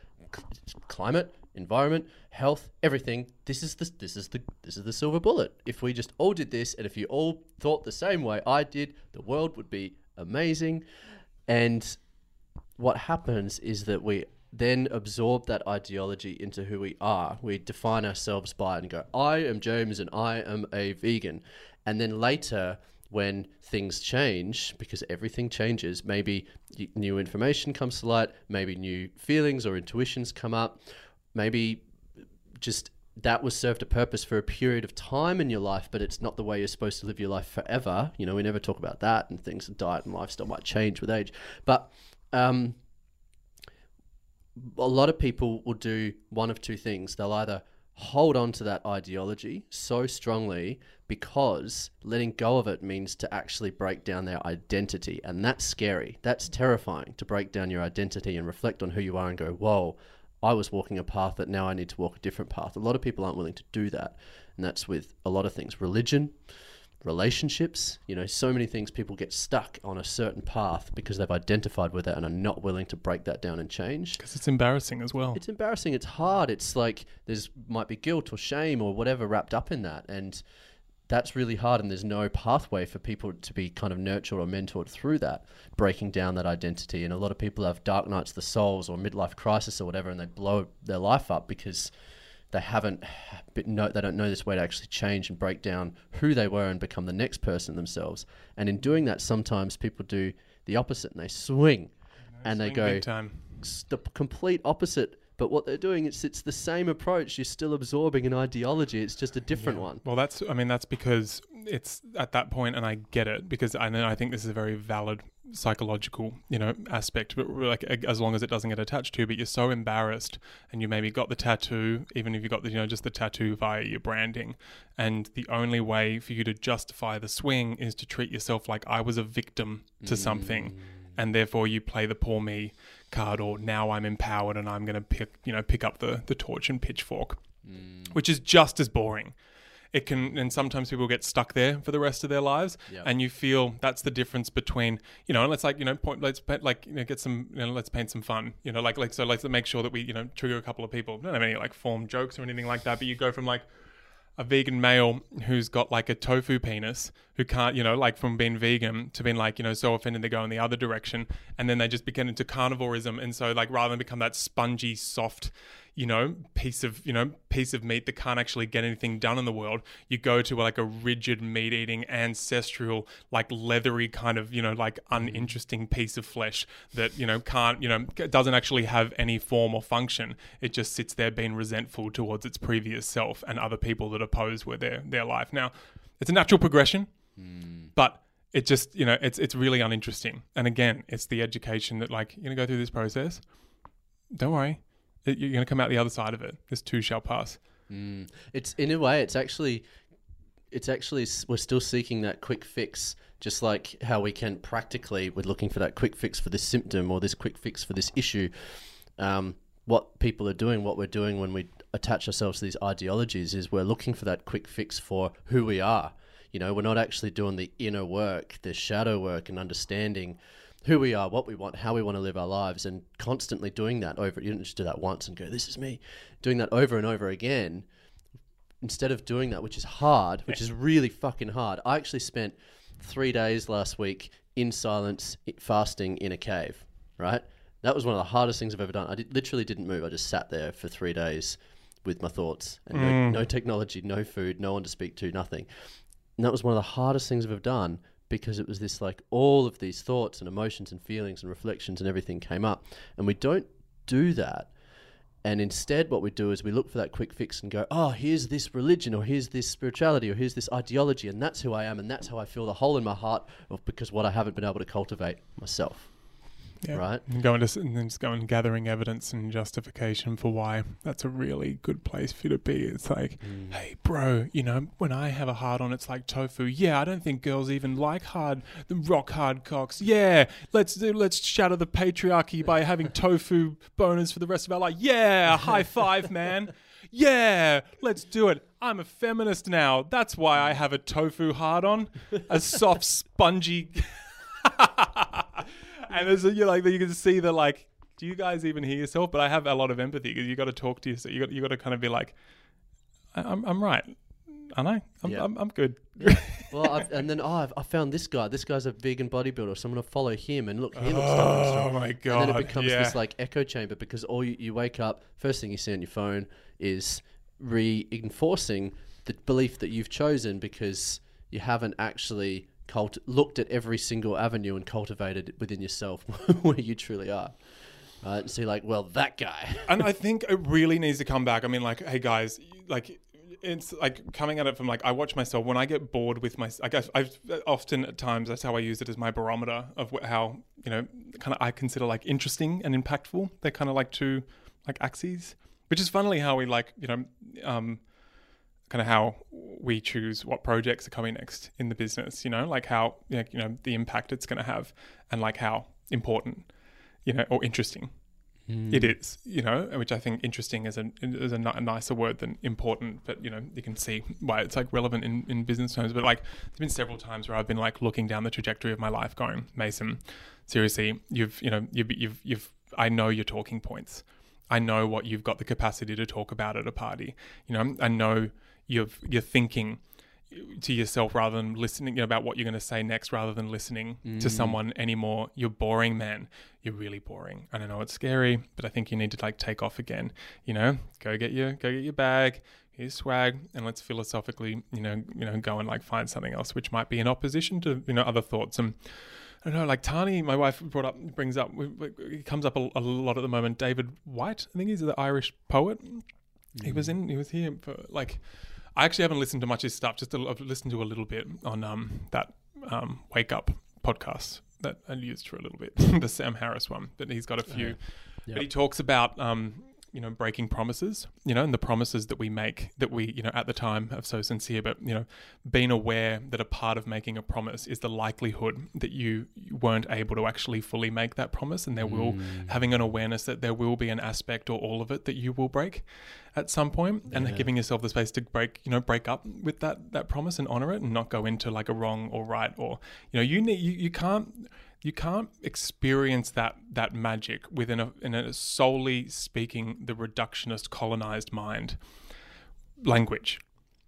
Climate, environment, health, everything. This is the this is the this is the silver bullet. If we just all did this, and if you all thought the same way I did, the world would be amazing. And what happens is that we then absorb that ideology into who we are. We define ourselves by it and go, I am James and I am a vegan. And then later, when things change, because everything changes, maybe new information comes to light, maybe new feelings or intuitions come up, maybe just that was served a purpose for a period of time in your life, but it's not the way you're supposed to live your life forever. You know, we never talk about that, and things, diet and lifestyle might change with age. But um, a lot of people will do one of two things. They'll either hold on to that ideology so strongly because letting go of it means to actually break down their identity. And that's scary. That's terrifying to break down your identity and reflect on who you are and go, whoa, I was walking a path that now I need to walk a different path. A lot of people aren't willing to do that. And that's with a lot of things religion, relationships, you know, so many things people get stuck on a certain path because they've identified with it and are not willing to break that down and change. Because it's embarrassing as well. It's embarrassing, it's hard. It's like there's might be guilt or shame or whatever wrapped up in that and that's really hard and there's no pathway for people to be kind of nurtured or mentored through that breaking down that identity and a lot of people have dark nights of the souls or midlife crisis or whatever and they blow their life up because they haven't but no, they don't know this way to actually change and break down who they were and become the next person themselves. And in doing that, sometimes people do the opposite and they swing, and they go the complete opposite. But what they're doing is it's the same approach. You're still absorbing an ideology. It's just a different one. Well, that's I mean that's because it's at that point, and I get it because I know I think this is a very valid psychological you know aspect, but like as long as it doesn't get attached to. But you're so embarrassed, and you maybe got the tattoo, even if you got the you know just the tattoo via your branding, and the only way for you to justify the swing is to treat yourself like I was a victim to something, mm. and therefore you play the poor me card, or now I'm empowered and I'm going to pick you know pick up the the torch and pitchfork mm. which is just as boring. It can, and sometimes people get stuck there for the rest of their lives, Yeah. and you feel that's the difference between, you know, let's like, you know, point, let's like, you know, get some, you know, let's paint some fun, you know, like, like, so let's make sure that we, you know, trigger a couple of people. Don't have any like form jokes or anything like that, but you go from like a vegan male who's got like a tofu penis who can't, you know, like from being vegan to being like, you know, so offended they go in the other direction, and then they just begin into carnivorism, and so like rather than become that spongy, soft, you know, piece of, you know, piece of meat that can't actually get anything done in the world, you go to like a rigid meat eating, ancestral, like leathery kind of, you know, like mm-hmm. uninteresting piece of flesh that, you know, can't, you know, doesn't actually have any form or function. It just sits there being resentful towards its previous self and other people that oppose with their, their life. Now, it's a natural progression, mm. but it just, you know, it's, it's really uninteresting. And again, it's the education that like, you're going to go through this process. Don't worry. You're going to come out the other side of it. This too shall pass. Mm. It's in a way, it's actually, it's actually we're still seeking that quick fix, just like how we can practically we're looking for that quick fix for this symptom or this quick fix for this issue. Um, what people are doing, what we're doing when we attach ourselves to these ideologies, is we're looking for that quick fix for who we are. You know, we're not actually doing the inner work, the shadow work, and understanding who we are, what we want, how we want to live our lives, and constantly doing that over. You don't just do that once and go, "This is me." Doing that over and over again, instead of doing that, which is hard, which is really fucking hard. I actually spent three days last week in silence, fasting in a cave. Right, that was one of the hardest things I've ever done. I did, literally didn't move. I just sat there for three days with my thoughts and no, mm. no technology, no food, no one to speak to, nothing. And that was one of the hardest things I've ever done because it was this like all of these thoughts and emotions and feelings and reflections and everything came up. And we don't do that. And instead, what we do is we look for that quick fix and go, oh, here's this religion, or here's this spirituality, or here's this ideology, and that's who I am, and that's how I feel the hole in my heart because what I haven't been able to cultivate myself. Yeah. Right. And going to and then just going and gathering evidence and justification for why that's a really good place for you to be. It's like, mm. hey, bro, you know, when I have a hard on, it's like tofu. Yeah, I don't think girls even like hard, the rock hard cocks. Yeah, let's do, let's shatter the patriarchy by having tofu boners for the rest of our life. Yeah, high five, man. Yeah, let's do it. I'm a feminist now. That's why I have a tofu hard on, a soft, spongy. And you're like you can see the like do you guys even hear yourself but i have a lot of empathy because you got to talk to yourself you got you got to kind of be like I- i'm, I'm right aren't i i'm, Yeah. I'm, I'm good Well, I've, and then oh, I've, I found this guy. This guy's a vegan bodybuilder, so I'm gonna follow him and look. He looks and oh my And god then it becomes yeah. this like echo chamber because all you, you wake up, first thing you see on your phone is reinforcing the belief that you've chosen because you haven't actually cult- looked at every single avenue and cultivated it within yourself where you truly are. Right? And you're like, well, that guy. and I think it really needs to come back. I mean, like, hey guys, like, it's like coming at it from like I watch myself when I get bored with my. I guess I've often at times that's how I use it as my barometer of wh- how you know kind of I consider like interesting and impactful. They're kind of like two like axes, which is funnily how we like you know um kind of how we choose what projects are coming next in the business. You know, like how you know, you know the impact it's going to have, and like how important you know or interesting it hmm. is, you know, which I think interesting is a is a, a nicer word than important, but you know, you can see why it's like relevant in, in business terms. But like, there's been several times where I've been like looking down the trajectory of my life, going, Mason, seriously, you've you know you've you've you've I know your talking points. I know what you've got the capacity to talk about at a party. You know, I know you've you're thinking to yourself rather than listening you know, about what you're going to say next rather than listening to mm. someone anymore. You're boring man. You're really boring. And i know it's scary but i think you need to like take off again. You know go get your go get your bag here's swag and let's philosophically you know you know go and like find something else which might be in opposition to you know other thoughts. And I don't know, like Tahnee, my wife brought up, brings up, it comes up a, a lot at the moment. David Whyte, I think he's the Irish poet. He was mm. in, he was here for like, I actually haven't listened to much of his stuff. Just i I've listened to a little bit on um, that um, Wake Up podcast that I used for a little bit, the Sam Harris one. But he's got a few. But he talks about um, you know breaking promises, you know, and the promises that we make that we you know at the time of so sincere, but you know being aware that a part of making a promise is the likelihood that you weren't able to actually fully make that promise, and there will mm. having an awareness that there will be an aspect or all of it that you will break at some point and giving yourself the space to break you know break up with that that promise and honor it and not go into like a wrong or right or you know you need you, you can't you can't experience that that magic within a in a solely speaking the reductionist colonized mind language.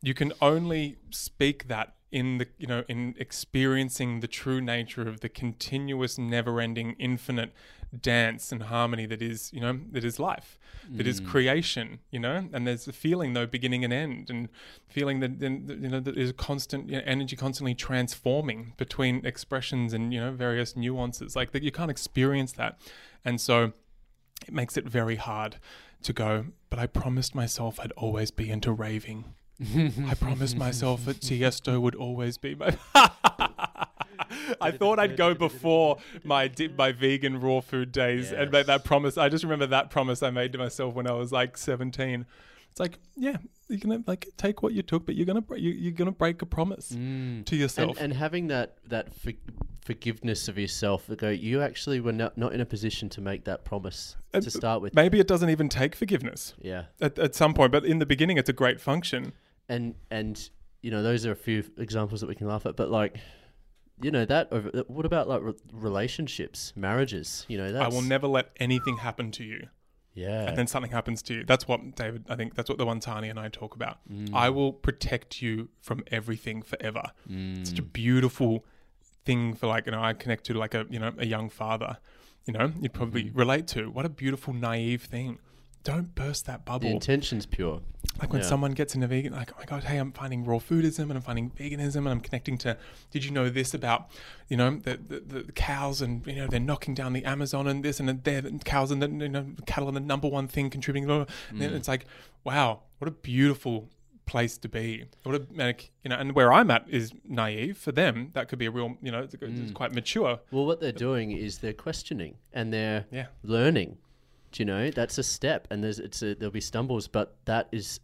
You can only speak that in the you know in experiencing the true nature of the continuous never-ending infinite dance and harmony that is you know that is life that is mm. creation you know? And there's a feeling though beginning and end and feeling that then you know that is constant you know, energy constantly transforming between expressions and you know various nuances. Like that you can't experience that. And so it makes it very hard to go but i promised myself i'd always be into raving I promised myself that Tiesto would always be my. I thought I'd go before my di- my vegan raw food days and make that promise. I just remember that promise I made to myself when I was like seventeen. It's like, yeah, you're gonna like take what you took, but you're gonna you, you're gonna break a promise mm. to yourself. and, and having that that for, forgiveness of yourself that uh, go you actually were not, not in a position to make that promise And to start with Maybe it doesn't even take forgiveness yeah at, at some point, but in the beginning, it's a great function. And and you know those are a few examples that we can laugh at but like you know that over what about like re- relationships marriages you know that's I will never let anything happen to you. yeah and then something happens to you. That's what David, I think that's what the one Tahnee and I talk about. Mm. I will protect you from everything forever. It's such a Mm. beautiful thing for like, you know, I connect to like a, you know, a young father, you know, you'd probably Mm. relate to. What a beautiful, naive thing. Don't burst that the bubble. intention's pure Like when Yeah. someone gets into vegan, like, oh my God, hey, I'm finding raw foodism and I'm finding veganism and I'm connecting to, did you know this about, you know, the, the, the cows and, you know, they're knocking down the Amazon and this and they're the cows and the, you know, cattle are the number one thing contributing. blah, blah. And Mm. it's like, wow, what a beautiful place to be. What a, like, you know, and where I'm at is naive. For them, that could be a real, you know, it's, Mm. it's quite mature. well what they're doing is they're questioning and they're Yeah. learning do you know that's a step and there's it's a, there'll be stumbles but that is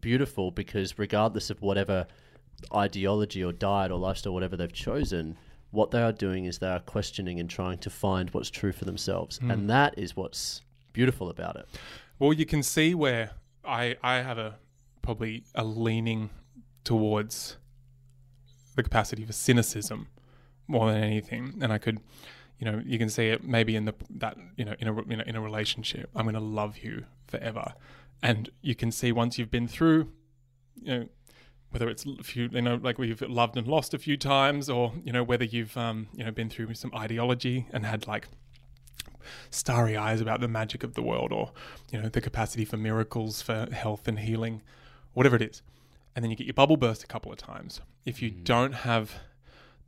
beautiful because regardless of whatever ideology or diet or lifestyle whatever they've chosen what they are doing is they are questioning and trying to find what's true for themselves. Hmm. and that is what's beautiful about it. Well, you can see where I I have a probably a leaning towards the capacity for cynicism more than anything, and I could, you know, you can see it maybe in the that you know in a you know in a relationship. I'm going to love you forever, and you can see once you've been through, you know. Whether it's a few, you know, like you've loved and lost a few times, or you know, whether you've, um, you know, been through some ideology and had like starry eyes about the magic of the world or you know the capacity for miracles for health and healing whatever it is and then you get your bubble burst a couple of times if you don't have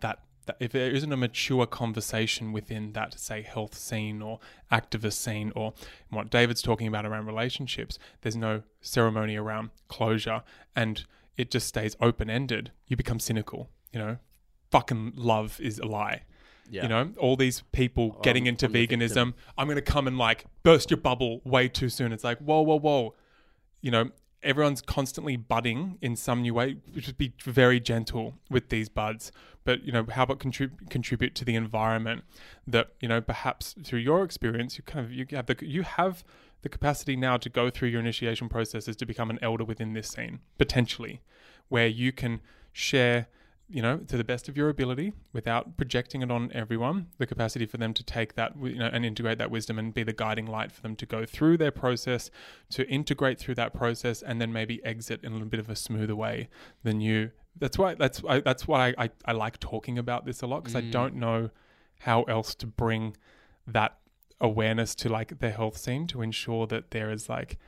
that if there isn't a mature conversation within that say health scene or activist scene or what David's talking about around relationships, there's no ceremony around closure and it just stays open ended, you become cynical. You know, fucking love is a lie. Yeah. You know, all these people oh, I'm- getting into I'm veganism. I'm going to come and like burst your bubble way too soon. It's like, whoa, whoa, whoa. You know, everyone's constantly budding in some new way. Should be very gentle with these buds. But, you know, how about contrib- contribute to the environment that, you know, perhaps through your experience, you kind of, you have the, you have the capacity now to go through your initiation processes to become an elder within this scene, potentially, where you can share you know, to the best of your ability without projecting it on everyone, the capacity for them to take that, you know, and integrate that wisdom and be the guiding light for them to go through their process, to integrate through that process, and then maybe exit in a little bit of a smoother way than you. That's why that's I, that's why I, I, I like talking about this a lot because I don't know how else to bring that awareness to like the health scene to ensure that there is like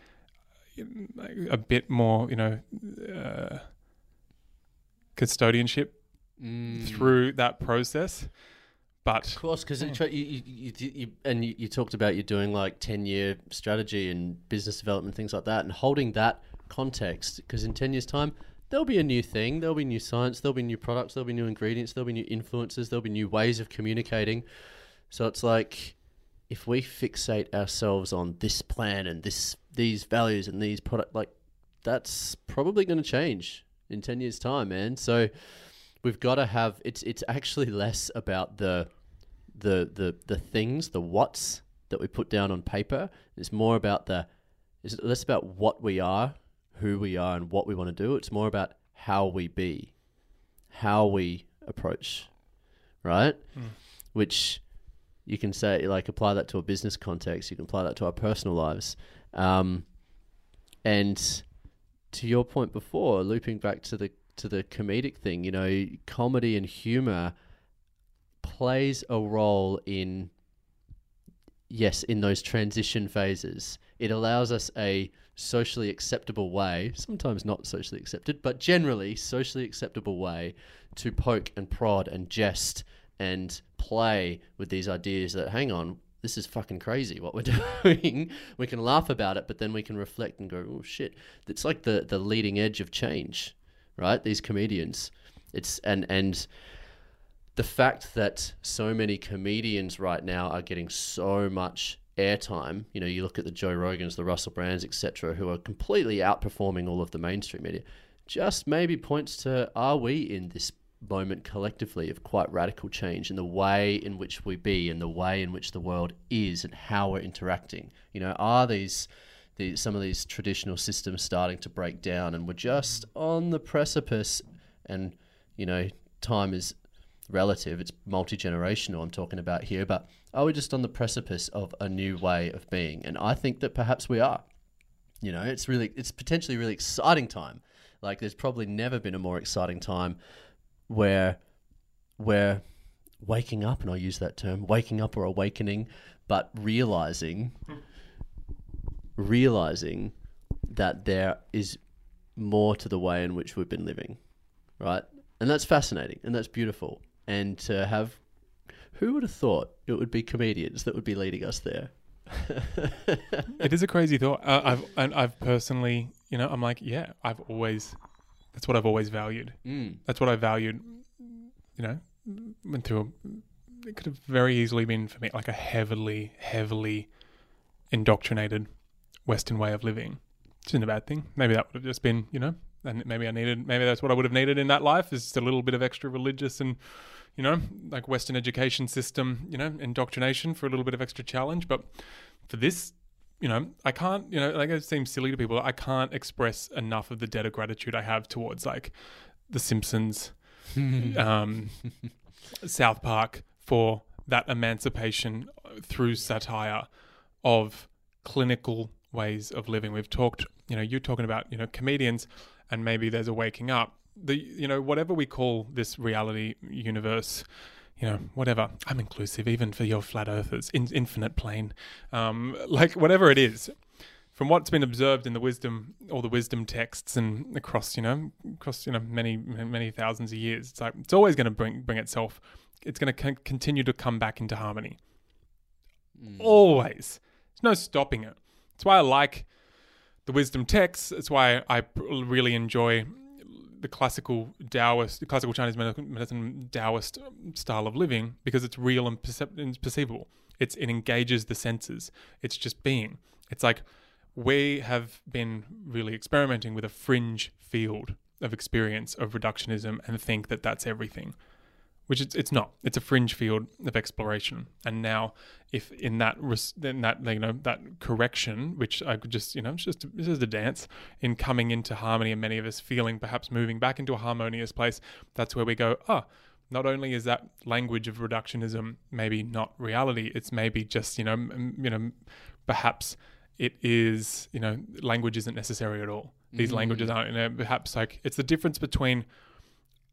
a bit more, you know, uh, custodianship Mm. through that process. But Of course, because you, you, you, you, and you, you talked about you're doing like 10 year strategy and business development, things like that, and holding that context. Because in 10 years' time, there'll be a new thing, there'll be new science, there'll be new products, there'll be new ingredients, there'll be new influences, there'll be new ways of communicating. So it's like if we fixate ourselves on this plan and this these values and these product, like that's probably going to change in 10 years' time, man. So we've got to have it's it's actually less about the the the the things the what's that we put down on paper. It's more about the it's less about what we are who we are and what we want to do. It's more about how we be how we approach right? Which you can say like apply that to a business context. You can apply that to our personal lives. Um, and to your point before, looping back to the to the comedic thing, you know, comedy and humor plays a role in yes, in those transition phases. It allows us a socially acceptable way, sometimes not socially accepted, but generally socially acceptable way to poke and prod and jest and play with these ideas that hang on, this is fucking crazy what we're doing. we can laugh about it, but then we can reflect and go, oh shit. It's like the the leading edge of change, right? These comedians. It's and and the fact that so many comedians right now are getting so much airtime, you know, you look at the Joe Rogans, the Russell Brands, etc., who are completely outperforming all of the mainstream media, just maybe points to are we in this moment collectively of quite radical change in the way in which we be and the way in which the world is and how we're interacting. You know, are these these some of these traditional systems starting to break down and we're just on the precipice and you know, time is relative, it's multi generational I'm talking about here, but are we just on the precipice of a new way of being? And I think that perhaps we are. You know, it's really it's potentially really exciting time. Like there's probably never been a more exciting time where we're waking up, and I use that term, waking up or awakening, but realizing realizing that there is more to the way in which we've been living, right? And that's fascinating and that's beautiful. And to have, who would have thought it would be comedians that would be leading us there? it is a crazy thought. Uh, I've and I've personally, you know, I'm like, yeah, I've always, that's what I've always valued. Mm. That's what I valued. You know, went through. A, it could have very easily been for me like a heavily, heavily indoctrinated Western way of living. Which isn't a bad thing. Maybe that would have just been, you know, and maybe I needed, maybe that's what I would have needed in that life is just a little bit of extra religious and, you know, like Western education system, you know, indoctrination for a little bit of extra challenge. But for this, you know, I can't, you know, like it seems silly to people. I can't express enough of the debt of gratitude I have towards like The Simpsons, um, South Park for that emancipation through satire of clinical ways of living. We've talked, you know, you're talking about, you know, comedians and maybe there's a waking up. The, you know, whatever we call this reality universe, you know, whatever. I'm inclusive, even for your flat earthers, in, infinite plane, um, like whatever it is. From what's been observed in the wisdom, all the wisdom texts, and across you know across you know many many thousands of years, it's like it's always going to bring bring itself. It's going to con- continue to come back into harmony. Always, there's no stopping it. That's why I like the wisdom texts. It's why I really enjoy the classical Taoist, the classical Chinese medicine, Taoist um, style of living because it's real and, percep- and perceivable. It's it engages the senses. It's just being. It's like we have been really experimenting with a fringe field of experience of reductionism and think that that's everything which it's, it's not. It's a fringe field of exploration. And now, if in that res- in that you know that correction, which I could just you know it's just this is a dance in coming into harmony, and many of us feeling perhaps moving back into a harmonious place. That's where we go. Ah, not only is that language of reductionism maybe not reality, it's maybe just you know m- you know perhaps it is you know language isn't necessary at all. These languages aren't. You know, perhaps like it's the difference between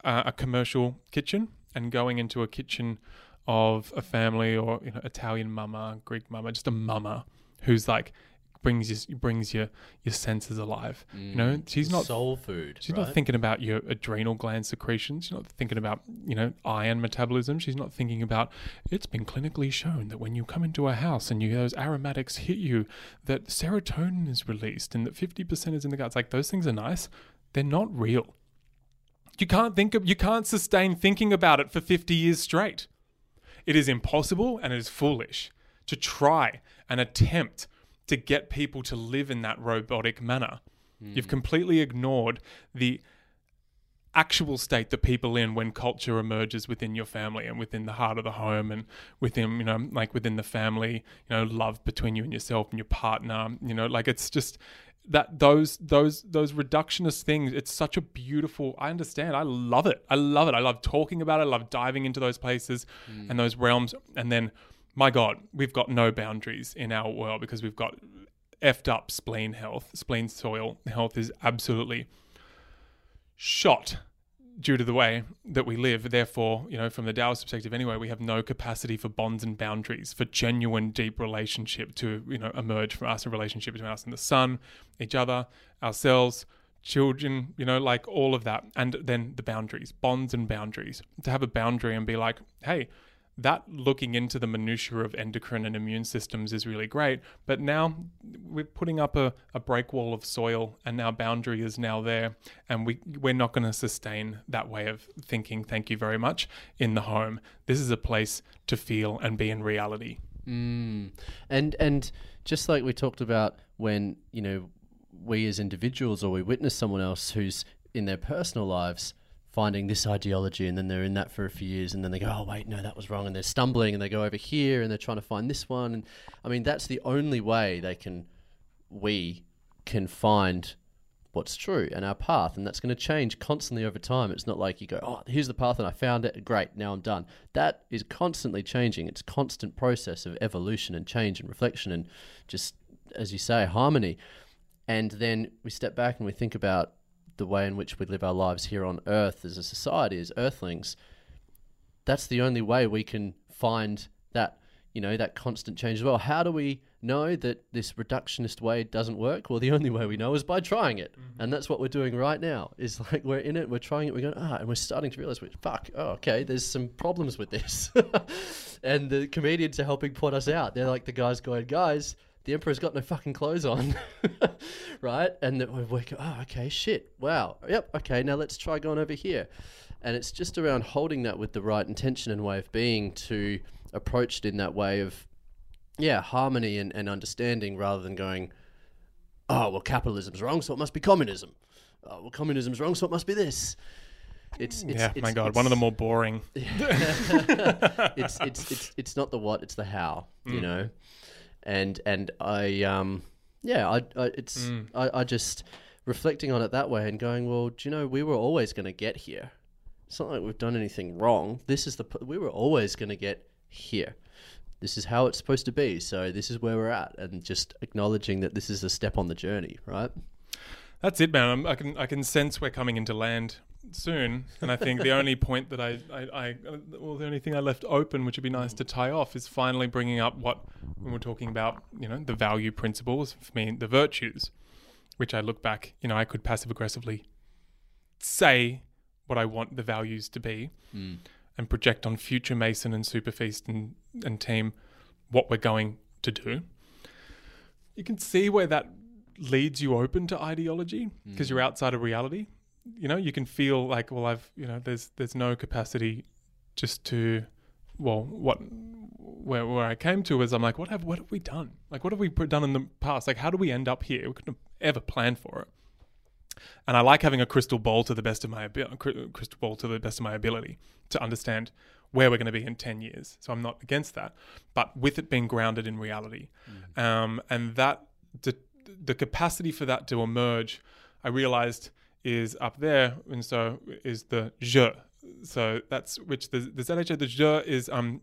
uh, a commercial kitchen and going into a kitchen of a family or you know Italian mama, Greek mama, just a mama who's like brings you brings your your senses alive. You know, mm. she's not soul food. She's right? not thinking about your adrenal gland secretions. She's not thinking about, you know, iron metabolism. She's not thinking about it's been clinically shown that when you come into a house and you those aromatics hit you, that serotonin is released and that 50% is in the gut. It's like those things are nice. They're not real. You can't think of, you can't sustain thinking about it for 50 years straight. It is impossible and it is foolish to try and attempt to get people to live in that robotic manner. You've hmm. completely ignored the actual state that people in when culture emerges within your family and within the heart of the home and within you know like within the family you know love between you and yourself and your partner you know like it's just that those those those reductionist things it's such a beautiful i understand i love it i love it i love talking about it i love diving into those places and mm. those realms and then my god we've got no boundaries in our world because we've got effed up spleen health spleen soil health is absolutely shot due to the way that we live. Therefore, you know, from the Taoist perspective anyway, we have no capacity for bonds and boundaries, for genuine deep relationship to, you know, emerge from us, a relationship between us and the sun, each other, ourselves, children, you know, like all of that. And then the boundaries, bonds and boundaries. To have a boundary and be like, hey, that looking into the minutiae of endocrine and immune systems is really great. But now we're putting up a, a break wall of soil and our boundary is now there. And we, we're not going to sustain that way of thinking, thank you very much, in the home. This is a place to feel and be in reality. Mm. And and just like we talked about when you know we as individuals or we witness someone else who's in their personal lives finding this ideology and then they're in that for a few years and then they go oh wait no that was wrong and they're stumbling and they go over here and they're trying to find this one and I mean that's the only way they can we can find what's true and our path and that's going to change constantly over time. It's not like you go oh here's the path and i found it great now i'm done. That is constantly changing. It's constant process of evolution and change and reflection and just as you say harmony. And then we step back and we think about the way in which we live our lives here on earth as a society as earthlings that's the only way we can find that you know that constant change as well. How do we know that this reductionist way doesn't work? Well the only way we know is by trying it. And that's what we're doing right now. Is like we're in it we're trying it we're going ah and we're starting to realize we fuck oh okay there's some problems with this. And the comedians are helping point us out. They're like the guys going guys the emperor's got no fucking clothes on right? And that we're oh okay shit wow yep okay now let's try going over here. And it's just around holding that with the right intention and way of being to approach it in that way of yeah harmony and, and understanding rather than going oh well capitalism's wrong so it must be communism. Oh well communism's wrong so it must be this. It's, it's yeah, it's, my God, one of the more boring. it's it's it's it's not the what, it's the how, you mm. know. And and I um yeah, I, I it's I, I just reflecting on it that way and going, well, do you know, we were always going to get here. It's not like we've done anything wrong. This is the we were always going to get here. This is how it's supposed to be. So this is where we're at, and just acknowledging that this is a step on the journey, right? That's it, man. I'm, I can I can sense we're coming into land soon, and I think the only point that I, I, I, well, the only thing I left open, which would be nice to tie off, is finally bringing up what when we're talking about, you know, the value principles for me, the virtues, which I look back, you know, I could passive aggressively say what I want the values to be, hmm. and project on future Mason and Superfeast and and team what we're going to do. You can see where that leads you open to ideology because hmm. you're outside of reality you know you can feel like well i've you know there's there's no capacity just to well what where where i came to is i'm like what have what have we done? Like what have we put- done in the past? Like how do we end up here? We couldn't have ever planned for it. And i like having a crystal ball to the best of my ability crystal ball to the best of my ability to understand where we're going to be in 10 years. So i'm not against that but with it being grounded in reality. Um, and that the, the capacity for that to emerge i realized is up there, and so is the je. So that's which the the the je is um,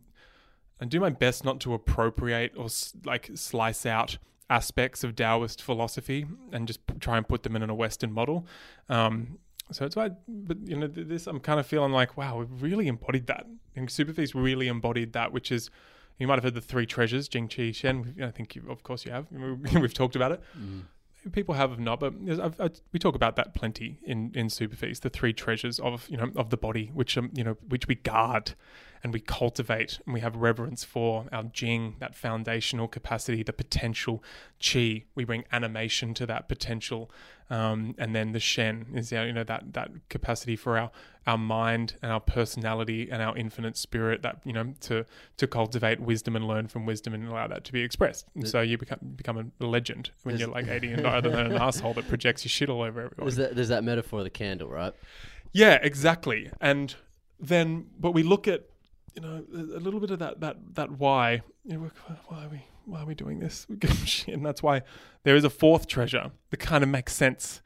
I do my best not to appropriate or like slice out aspects of Taoist philosophy and just try and put them in a Western model. Um, so it's why, but you know, this I'm kind of feeling like, wow, we've really embodied that. And Superfeast really embodied that, which is. You might have heard the three treasures, Jing Qi Shen. I think, you, of course, you have. We've talked about it people have not, but I've, i we talk about that plenty in in Superfeast. The three treasures of you know of the body, which um, you know which we guard and we cultivate, and we have reverence for our Jing, that foundational capacity, the potential Qi. We bring animation to that potential, um, and then the Shen is you know that that capacity for our our mind and our personality and our infinite spirit that you know to to cultivate wisdom and learn from wisdom and allow that to be expressed. And so you become become a legend when you're like 80 and rather than an asshole that projects your shit all over everyone. There's that, there's that metaphor of the candle, right? Yeah, exactly. And then, but we look at, you know, a little bit of that that that why. You know, why are we why are we doing this? And that's why there is a fourth treasure that kind of makes sense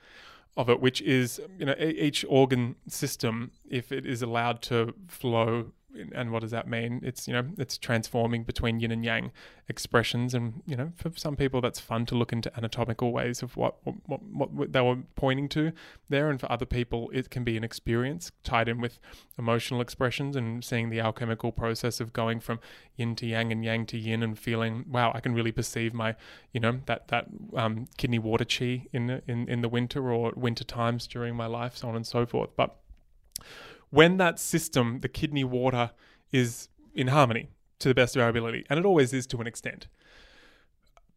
of it, which is you know each organ system, if it is allowed to flow. And what does that mean? It's you know it's transforming between yin and yang expressions, and you know for some people that's fun to look into anatomical ways of what what, what, they were pointing to there, and for other people it can be an experience tied in with emotional expressions and seeing the alchemical process of going from yin to yang and yang to yin and feeling wow I can really perceive my you know that that um, kidney water chi in in in the winter or winter times during my life so on and so forth. But when that system the kidney water is in harmony to the best of our ability and it always is to an extent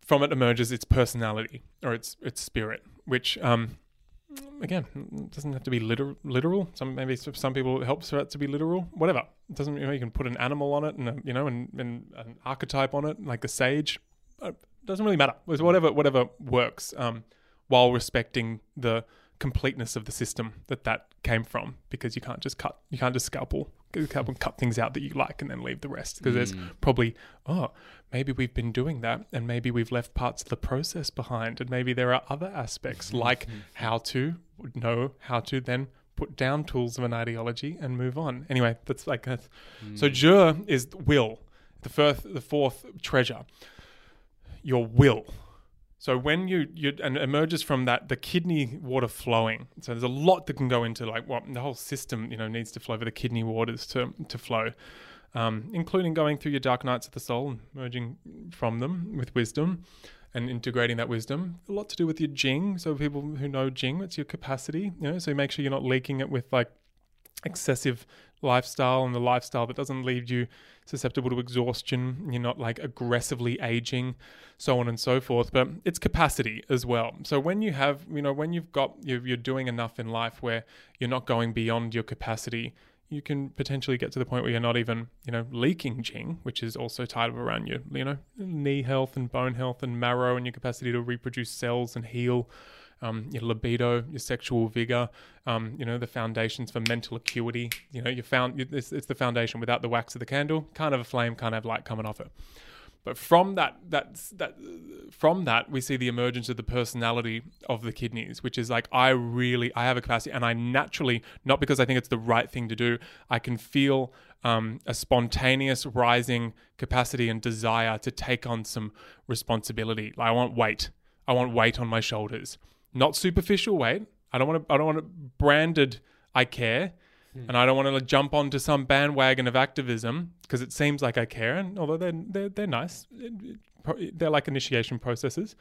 from it emerges its personality or its its spirit which um again, doesn't have to be liter- literal. Some maybe some people it helps for it to be literal. Whatever. It doesn't. You know, you can put an animal on it, and a, you know, and, and an archetype on it, like a sage. Uh, doesn't really matter. It's whatever whatever works, um, while respecting the completeness of the system that that came from. Because you can't just cut. You can't just scalpel. Cut, hmm. cut things out that you like and then leave the rest. Because there's hmm. probably oh maybe we've been doing that and maybe we've left parts of the process behind and maybe there are other aspects hmm. like how to know how to then put down tools of an ideology and move on anyway that's like that's, so zhi is will the first the fourth treasure your will so when you you and emerges from that the kidney water flowing. So there's a lot that can go into like what the whole system you know needs to flow for the kidney waters to to flow, um, including going through your dark nights of the soul and merging from them with wisdom, and integrating that wisdom. A lot to do with your jing. So people who know jing, it's your capacity. You know, so make sure you're not leaking it with like excessive lifestyle and the lifestyle that doesn't leave you susceptible to exhaustion. You're not like aggressively aging, so on and so forth. But it's capacity as well. So when you have, you know, when you've got, you're, you're doing enough in life where you're not going beyond your capacity, you can potentially get to the point where you're not even, you know, leaking jing, which is also tied up around your, you know, knee health and bone health and marrow and your capacity to reproduce cells and heal um, your libido, your sexual vigor, um, you know, the foundations for mental acuity. You know, you found it's, it's the foundation. Without the wax of the candle, can't have a flame, can't have light coming off it. But from that, that, that, from that, we see the emergence of the personality of the kidneys, which is like I really, I have a capacity, and I naturally, not because I think it's the right thing to do, I can feel um, a spontaneous rising capacity and desire to take on some responsibility. Like I want weight, I want weight on my shoulders, not superficial weight. I don't want to, I don't want a branded I care. Hmm. And I don't want to jump onto some bandwagon of activism because it seems like I care. And although they're, they're, they're nice, it- it- pro- they're like initiation processes.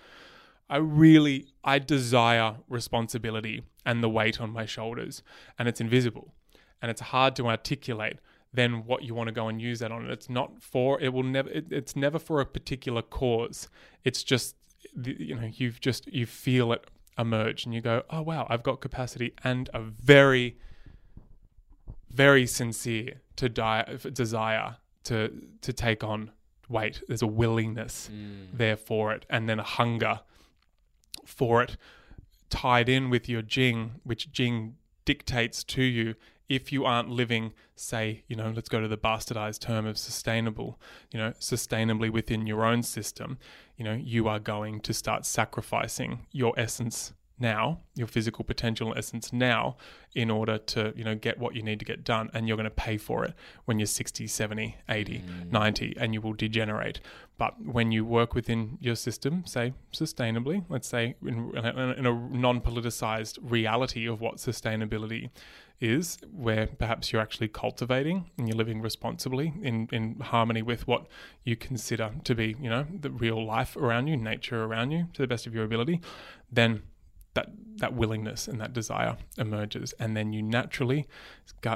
I really, I desire responsibility and the weight on my shoulders, and it's invisible, and it's hard to articulate. Then what you want to go and use that on, it's not for. It will never. It, it's never for a particular cause. It's just, you know, you've just you feel it emerge, and you go, oh wow, I've got capacity and a very, very sincere to die desire to to take on weight. There's a willingness mm. there for it, and then a hunger for it tied in with your jing, which jing dictates to you if you aren't living, say, you know, let's go to the bastardized term of sustainable, you know, sustainably within your own system, you know, you are going to start sacrificing your essence now, your physical potential essence now, in order to, you know, get what you need to get done. And you're going to pay for it when you're 60, 70, 80, mm. 90, and you will degenerate. But when you work within your system, say sustainably, let's say in, in a non politicized reality of what sustainability is, where perhaps you're actually cultivating and you're living responsibly in, in harmony with what you consider to be, you know, the real life around you, nature around you to the best of your ability, then that that willingness and that desire emerges. And then you naturally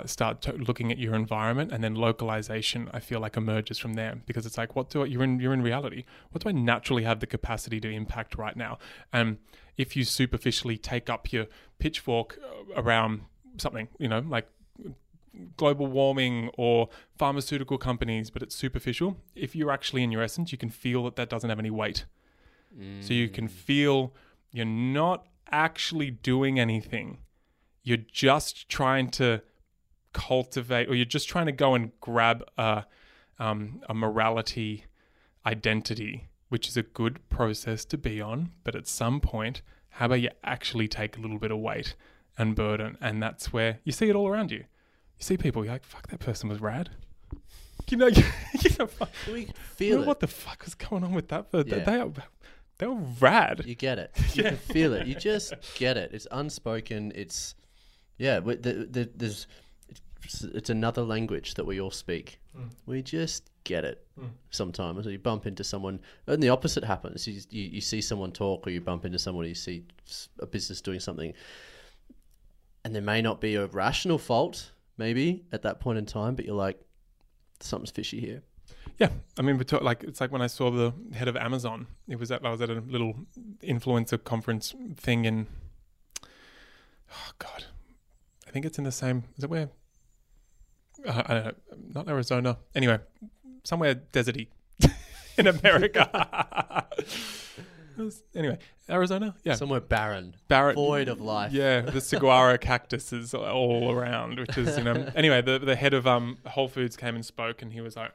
start looking at your environment and then localization i feel like emerges from there. Because it's like what do I, you're in you're in reality. What do i naturally have the capacity to impact right now? And if you superficially take up your pitchfork uh, around something you know like global warming or pharmaceutical companies but it's superficial if you're actually in your essence you can feel that that doesn't have any weight so you can feel you're not actually doing anything. You're just trying to cultivate, or you're just trying to go and grab a, um, a morality identity, which is a good process to be on. But at some point, how about you actually take a little bit of weight and burden? And that's where you see it all around you. You see people, you're like, fuck, that person was rad. You know, you know, fuck, We can feel it. what the fuck was going on with that? But Yeah. They are, they were rad. You get it. You can feel it. You just get it. It's unspoken. It's yeah. we- The, the, there's it's, it's another language that we all speak. Mm. We just get it. Mm. Sometimes you bump into someone, and the opposite happens. You, you you see someone talk, or you bump into someone. You see a business doing something, and there may not be a rational fault, maybe at that point in time, but you're like, something's fishy here. Yeah, I mean, like it's like when I saw the head of Amazon. It was at I was at a little influencer conference thing in. Oh God, I think it's in the same. Is it where? Uh, I don't know, not Arizona. Anyway, somewhere deserty in America. Was- anyway, Arizona. Yeah, Somewhere barren, Barrett, void of life. Yeah, the saguaro cactus is all around, which is you know. Anyway, the the head of um Whole Foods came and spoke, and he was like,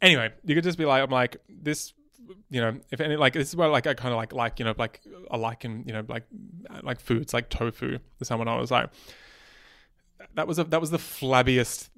anyway, you could just be like, I'm like this, you know, if any like this is where like I kind of like like you know like I like in you know like like foods like tofu. To someone I was like, that was a that was the flabbiest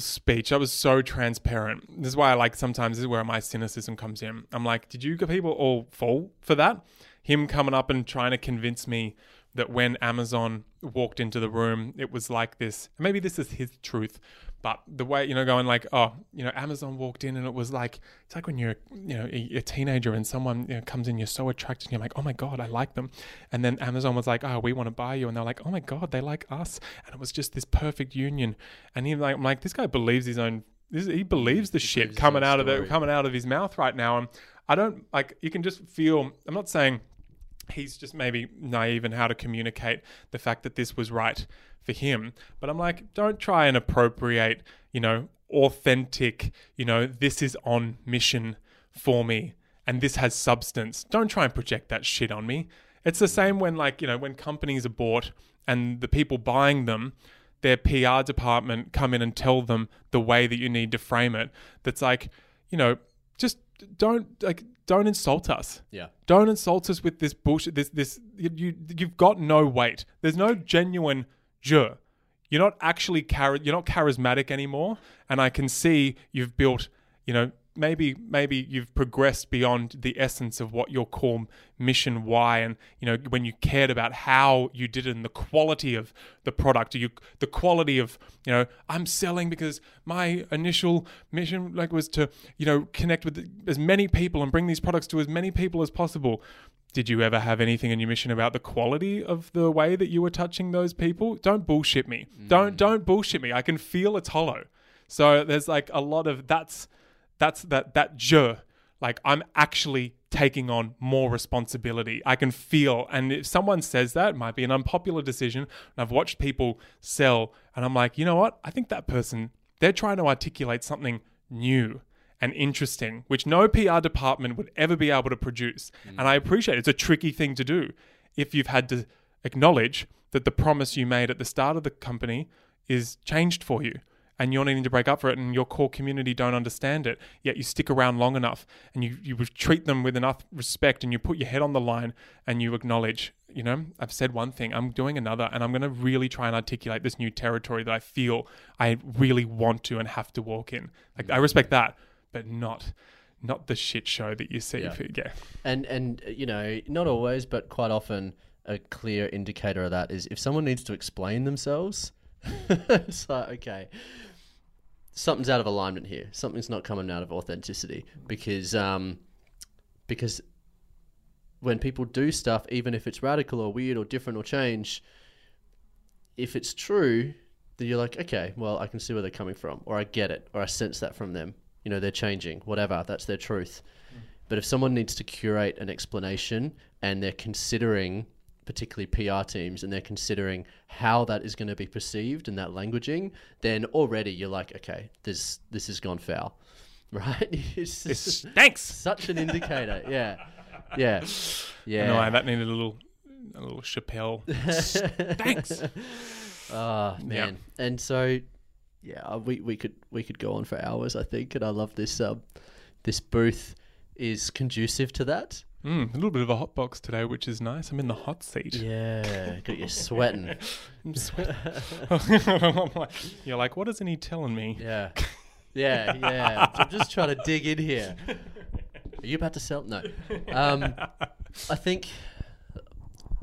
speech. I was so transparent. This is why I like sometimes this is where my cynicism comes in. I'm like, did you people all fall for that? Him coming up and trying to convince me that when Amazon walked into the room, it was like this. Maybe this is his truth, but the way you know, going like, oh, you know, Amazon walked in and it was like it's like when you're you know a, a teenager and someone you know, comes in, you're so attracted, and you're like, oh my god, I like them, and then Amazon was like, oh, we want to buy you, and they're like, oh my god, they like us, and it was just this perfect union, and he like, I'm like, this guy believes his own. This, he believes the shit believes coming out of the coming out of his mouth right now, and I don't like. You can just feel. I'm not saying he's just maybe naive in how to communicate the fact that this was right for him. But I'm like, don't try and appropriate, you know, authentic, you know, this is on mission for me and this has substance. Don't try and project that shit on me. It's the same when, like, you know, when companies are bought and the people buying them, their PR department come in and tell them the way that you need to frame it. That's like, you know, just don't like don't insult us. Yeah. Don't insult us with this bullshit. This this you, you you've got no weight. There's no genuine zhi. You're not actually char- You're not charismatic anymore. And I can see you've built, you know, maybe maybe you've progressed beyond the essence of what your core mission why and you know when you cared about how you did it and the quality of the product you the quality of you know i'm selling because my initial mission like was to you know connect with as many people and bring these products to as many people as possible. Did you ever have anything in your mission about the quality of the way that you were touching those people? Don't bullshit me. Don't mm. don't bullshit me. I can feel it's hollow. So there's like a lot of that's that's that that zhi like i'm actually taking on more responsibility. I can feel and if someone says that it might be an unpopular decision and i've watched people sell and i'm like you know what? I think that person they're trying to articulate something new and interesting which no pr department would ever be able to produce. Mm. And i appreciate it. it's a tricky thing to do if you've had to acknowledge that the promise you made at the start of the company is changed for you and you're needing to break up for it and your core community don't understand it yet you stick around long enough and you, you treat them with enough respect and you put your head on the line and you acknowledge you know i've said one thing i'm doing another and i'm going to really try and articulate this new territory that i feel i really want to and have to walk in like i respect that but not not the shit show that you see Yeah. for- yeah And and you know, not always, but quite often, a clear indicator of that is if someone needs to explain themselves. it's like okay, something's out of alignment here. Something's not coming out of authenticity because um, because when people do stuff, even if it's radical or weird or different or change, if it's true, then you're like, okay, well, I can see where they're coming from, or I get it, or I sense that from them. You know, they're changing, whatever. That's their truth. But if someone needs to curate an explanation and they're considering, particularly PR teams, and they're considering how that is going to be perceived and that languaging, then already you're like, okay, this this has gone foul, right? it's it just stinks such an indicator. Yeah, yeah, yeah. no that needed a little a little chappelle thanks Ah man, and so yeah, uh, we, we could we could go on for hours, I think, and I love this um this booth is conducive to that. Mm, a little bit of a hot box today, which is nice. I'm in the hot seat. Yeah, got you sweating. I'm sweating. You're like, what isn't he telling me? Yeah, yeah, yeah. I'm just trying to dig in here. Are you about to sell? No. Um, I think,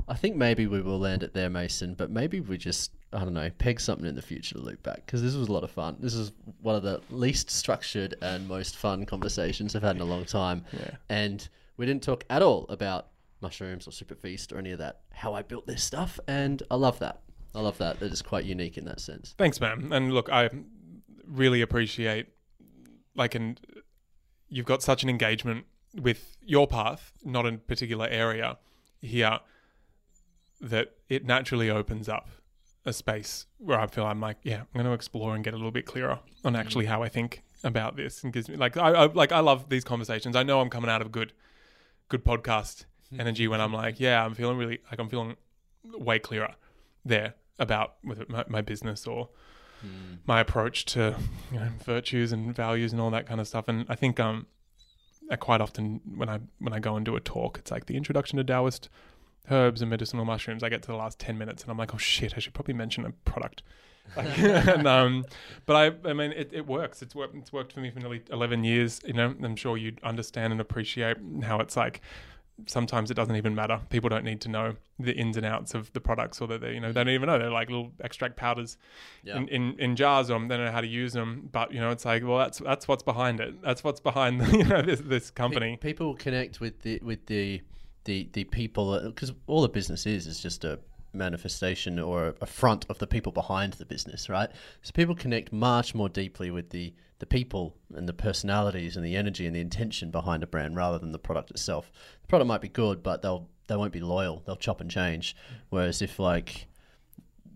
I think maybe we will land it there, Mason. But maybe we just, I don't know, peg something in the future to loop back because this was a lot of fun. This is one of the least structured and most fun conversations I've had in a long time. Yeah. And we didn't talk at all about mushrooms or Superfeast or any of that. How I built this stuff, and I love that. I love that. That is quite unique in that sense. Thanks, man. And look, I really appreciate, like, and you've got such an engagement with your path, not in a particular area here, that it naturally opens up a space where I feel I'm like, yeah, I'm going to explore and get a little bit clearer on mm. actually how I think about this, and gives me like, I, I like, I love these conversations. I know I'm coming out of good, good podcast energy when I'm like, yeah, I'm feeling really like I'm feeling way clearer there about whether my, my business or my approach to you know, virtues and values and all that kind of stuff. And I think um, I quite often when I when I go and do a talk, it's like the introduction to Taoist herbs and medicinal mushrooms. I get to the last ten minutes and I'm like, oh shit, I should probably mention a product. Like, and, um, but I, I mean, it, it works. It's worked. It's worked for me for nearly eleven years. You know, I'm sure you understand and appreciate how it's like. Sometimes it doesn't even matter. People don't need to know the ins and outs of the products, or that they, you know, they don't even know they're like little extract powders Yeah. in, in, in jars or they don't know how to use them. But you know, it's like, well, that's that's what's behind it. That's what's behind you know this this Pe- company. people connect with the with the the the people because all a business is is just a manifestation or a front of the people behind the business, right? So people connect much more deeply with the the people and the personalities and the energy and the intention behind a brand rather than the product itself. The product might be good, but they'll they won't be loyal. They'll chop and change. Whereas if like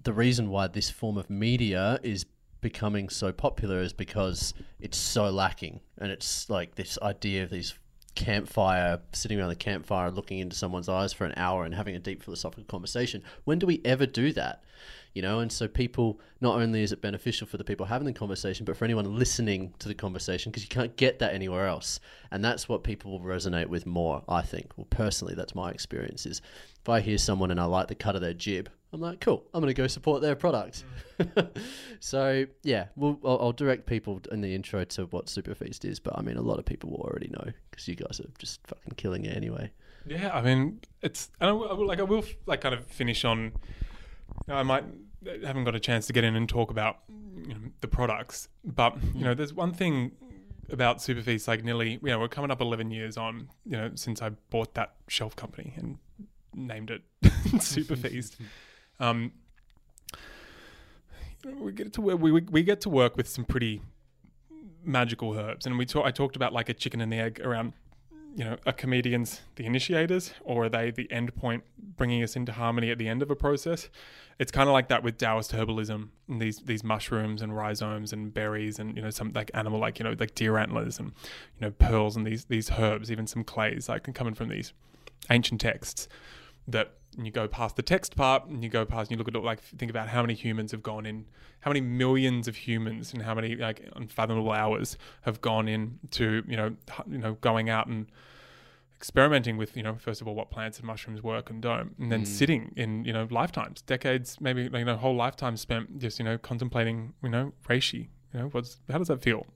the reason why this form of media is becoming so popular is because it's so lacking and it's like this idea of these campfire sitting around the campfire looking into someone's eyes for an hour and having a deep philosophical conversation. When do we ever do that? You know and so people not only is it beneficial for the people having the conversation but for anyone listening to the conversation because you can't get that anywhere else. And that's what people will resonate with more i think. Well personally that's my experience is if i hear someone and i like the cut of their jib I'm like, cool. I'm going to go support their product. Mm. so yeah, we'll, I'll, I'll direct people in the intro to what Superfeast is, but I mean, a lot of people will already know because you guys are just fucking killing it anyway. Yeah, I mean, it's and I will, I will- like I will like kind of finish on. I might haven't got a chance to get in and talk about you know, the products, but you know, there's one thing about Superfeast. Like nearly, you know, we're coming up 11 years on, you know, since I bought that shelf company and named it Superfeast. Um, we get to we, we get to work with some pretty magical herbs, and we talk, I talked about like a chicken and the egg around you know, are comedians the initiators or are they the end point bringing us into harmony at the end of a process? It's kind of like that with Taoist herbalism and these these mushrooms and rhizomes and berries and you know some like animal like you know like deer antlers and you know pearls and these these herbs, even some clays like coming from these ancient texts that you go past the text part and you go past and you look at it like think about how many humans have gone in how many millions of humans and how many like unfathomable hours have gone into you know you know going out and experimenting with you know first of all what plants and mushrooms work and don't and then mm. sitting in you know lifetimes decades maybe you know whole lifetime spent just you know contemplating you know reishi you know what's how does that feel?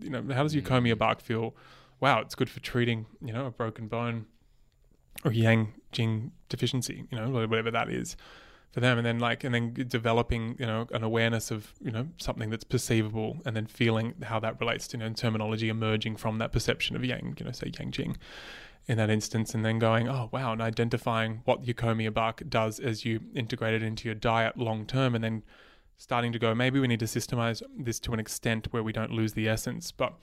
You know how does eucommia mm. bark feel? Wow it's good for treating you know a broken bone or yang jing deficiency, you know, whatever that is for them. And then like, and then developing, you know, an awareness of, you know, something that's perceivable and then feeling how that relates to, you know, terminology emerging from that perception of yang, you know, say yang jing in that instance. And then going, oh, wow. And identifying what eucommia bark does as you integrate it into your diet long term. And then starting to go, maybe we need to systemize this to an extent where we don't lose the essence. But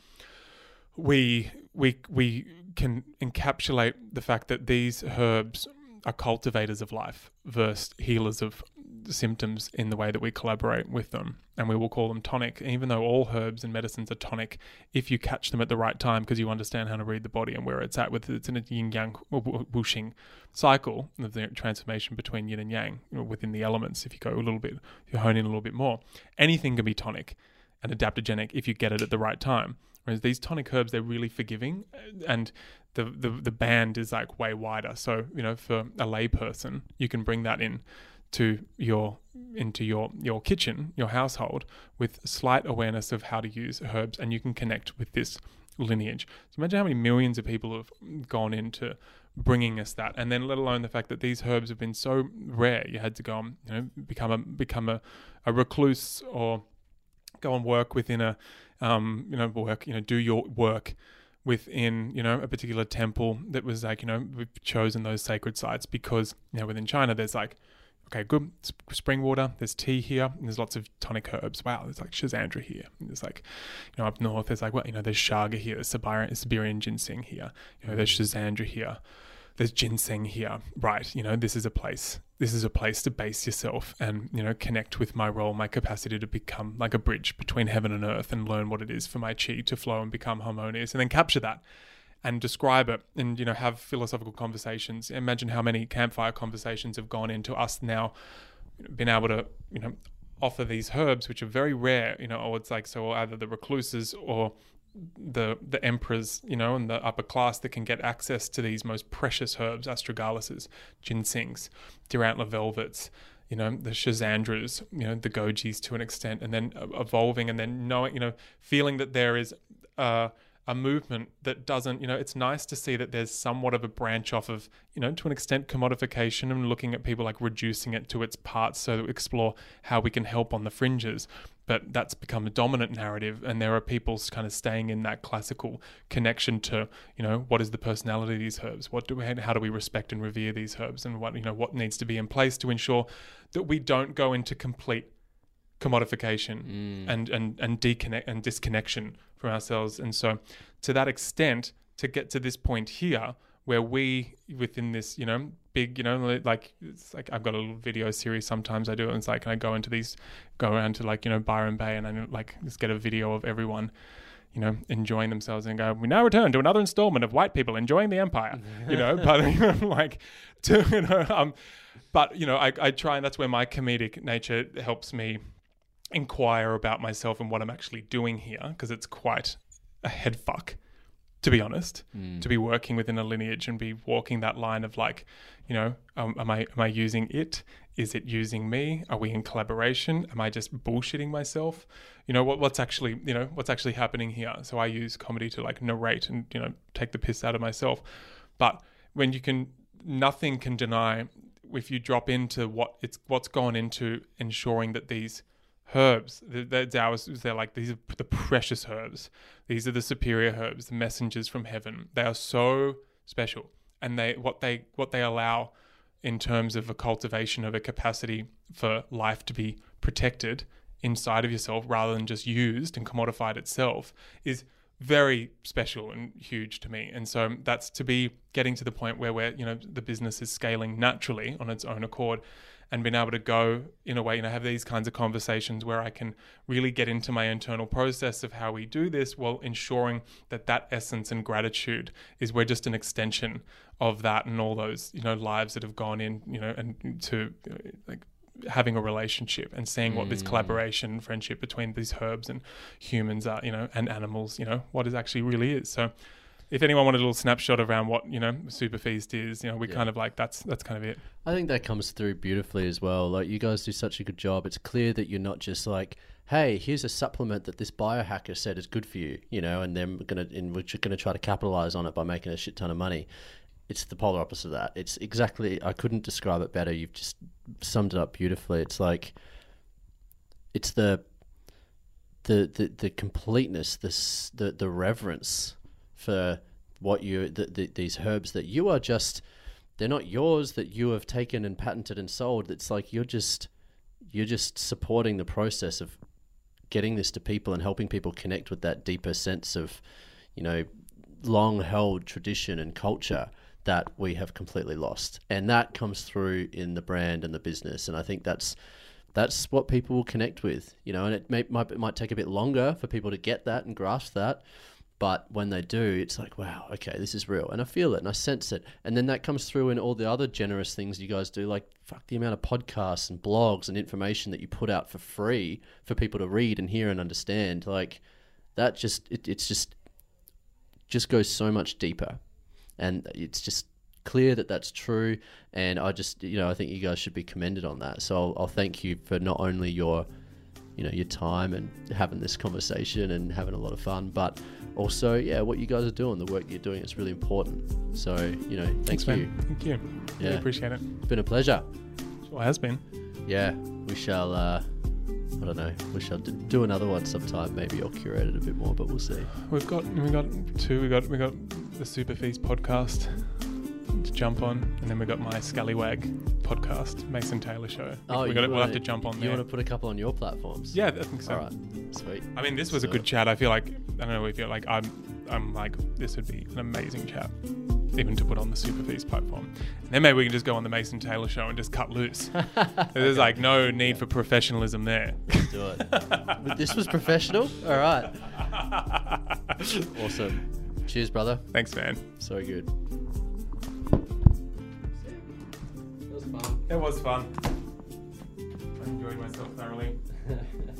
we we we can encapsulate the fact that these herbs are cultivators of life versus healers of symptoms in the way that we collaborate with them. And we will call them tonic even though all herbs and medicines are tonic if you catch them at the right time because you understand how to read the body and where it's at with it's in a yin yang whooshing cycle of the transformation between yin and yang within the elements. If you go a little bit you hone in a little bit more anything can be tonic and adaptogenic if you get it at the right time. Whereas these tonic herbs, they're really forgiving, uh, and the, the the band is like way wider. So you know, for a layperson, you can bring that in to your into your your kitchen, your household, with slight awareness of how to use herbs, and you can connect with this lineage. So imagine how many millions of people have gone into bringing us that, and then let alone the fact that these herbs have been so rare, you had to go you know become a become a, a recluse or go and work within a um, you know work you know do your work within you know a particular temple that was like you know we've chosen those sacred sites because you know within China there's like okay good spring water there's tea here and there's lots of tonic herbs. Wow there's like schisandra here. And there's like you know up north there's like well you know there's chaga here there's Siberian, Siberian ginseng here you know there's schisandra here there's ginseng here. Right you know this is a place this is a place to base yourself and you know connect with my role my capacity to become like a bridge between heaven and earth and learn what it is for my chi to flow and become harmonious and then capture that and describe it and you know have philosophical conversations. Imagine how many campfire conversations have gone into us now being able to you know offer these herbs which are very rare you know or it's like so either the recluses or the the emperors, you know, and the upper class that can get access to these most precious herbs, astragaluses, ginsengs, deer antler velvets, you know, the schisandras, you know, the gojis to an extent, and then evolving and then knowing, you know, feeling that there is uh, a movement that doesn't, you know, it's nice to see that there's somewhat of a branch off of, you know, to an extent commodification and looking at people like reducing it to its parts so that we explore how we can help on the fringes but that's become a dominant narrative and there are people kind of staying in that classical connection to you know what is the personality of these herbs? What do we how do we respect and revere these herbs? And what you know what needs to be in place to ensure that we don't go into complete commodification mm. and and and deconnect and disconnection from ourselves. And so to that extent to get to this point here where we within this you know big you know like it's like i've got a little video series sometimes i do it and it's like can i go into these go around to like you know byron bay and i like just get a video of everyone you know enjoying themselves and go we now return to another installment of white people enjoying the empire you know but like to you know um but you know I, I try and that's where my comedic nature helps me inquire about myself and what i'm actually doing here because it's quite a head fuck to be honest, to be working within a lineage and be walking that line of like, you know, um, am I am I using it Is it using me? Are we in collaboration? Am I just bullshitting myself? You know what what's actually you know what's actually happening here? So I use comedy to like narrate and you know take the piss out of myself. But when you can, nothing can deny if you drop into what it's what's gone into ensuring that these herbs, the, the ours, they're like these are the precious herbs. These are the superior herbs, the messengers from heaven. They are so special, and they what they what they allow in terms of a cultivation of a capacity for life to be protected inside of yourself rather than just used and commodified itself is very special and huge to me. And so that's to be getting to the point where we're, you know, the business is scaling naturally on its own accord and been able to go in a way, you know, have these kinds of conversations where I can really get into my internal process of how we do this while ensuring that that essence and gratitude is we're just an extension of that and all those, you know, lives that have gone in, you know, and to like having a relationship and seeing what this mm. collaboration friendship between these herbs and humans are you know and animals you know what it actually really is. So if anyone wanted a little snapshot around what you know Superfeast is you know we Yeah. kind of like that's that's kind of it I think that comes through beautifully as well. Like you guys do such a good job. It's clear that you're not just like, hey, here's a supplement that this biohacker said is good for you, you know, and then we're gonna and we're just gonna try to capitalize on it by making a shit ton of money. It's the polar opposite of that. It's exactly I couldn't describe it better. You've just summed it up beautifully. It's like it's the the the, the completeness, this the the reverence for what you the, the, these herbs that you are just they're not yours that you have taken and patented and sold. It's like you're just you're just supporting the process of getting this to people and helping people connect with that deeper sense of, you know, long held tradition and culture that we have completely lost. And that comes through in the brand and the business. And I think that's that's what people will connect with, you know, and it may, might, it might take a bit longer for people to get that and grasp that. But when they do, it's like, wow, okay, this is real. And I feel it and I sense it. And then that comes through in all the other generous things you guys do, like fuck the amount of podcasts and blogs and information that you put out for free for people to read and hear and understand. Like that just, it, it's just, just goes so much deeper. And it's just clear that that's true. And I just, you know, I think you guys should be commended on that. So I'll, I'll thank you for not only your, you know, your time and having this conversation and having a lot of fun, but also, yeah, what you guys are doing, the work you're doing, it's really important. So, you know, thank Thanks, you. man. thank you really Yeah. appreciate it It's been a pleasure. sure has been Yeah, we shall. Uh, I don't know. We shall do another one sometime. Maybe I'll curate it a bit more, but we'll see. we've got we've got two we got we got the Superfeast podcast to jump on and then we got my scallywag podcast mason taylor show Oh, we got it, we'll have wanna- jump on You there want to put a couple on your platforms? yeah i think so All right. Sweet. I mean, this was a good chat. I feel like I don't know. We feel like I'm, I'm like this would be an amazing chat, even to put on the Superfeast platform. And then maybe we can just go on the Mason Taylor show and just cut loose. There's like no need for professionalism there. Do it. but this was professional. All right. Awesome. Cheers, brother. Thanks, man. So good. It was fun. I enjoyed myself thoroughly.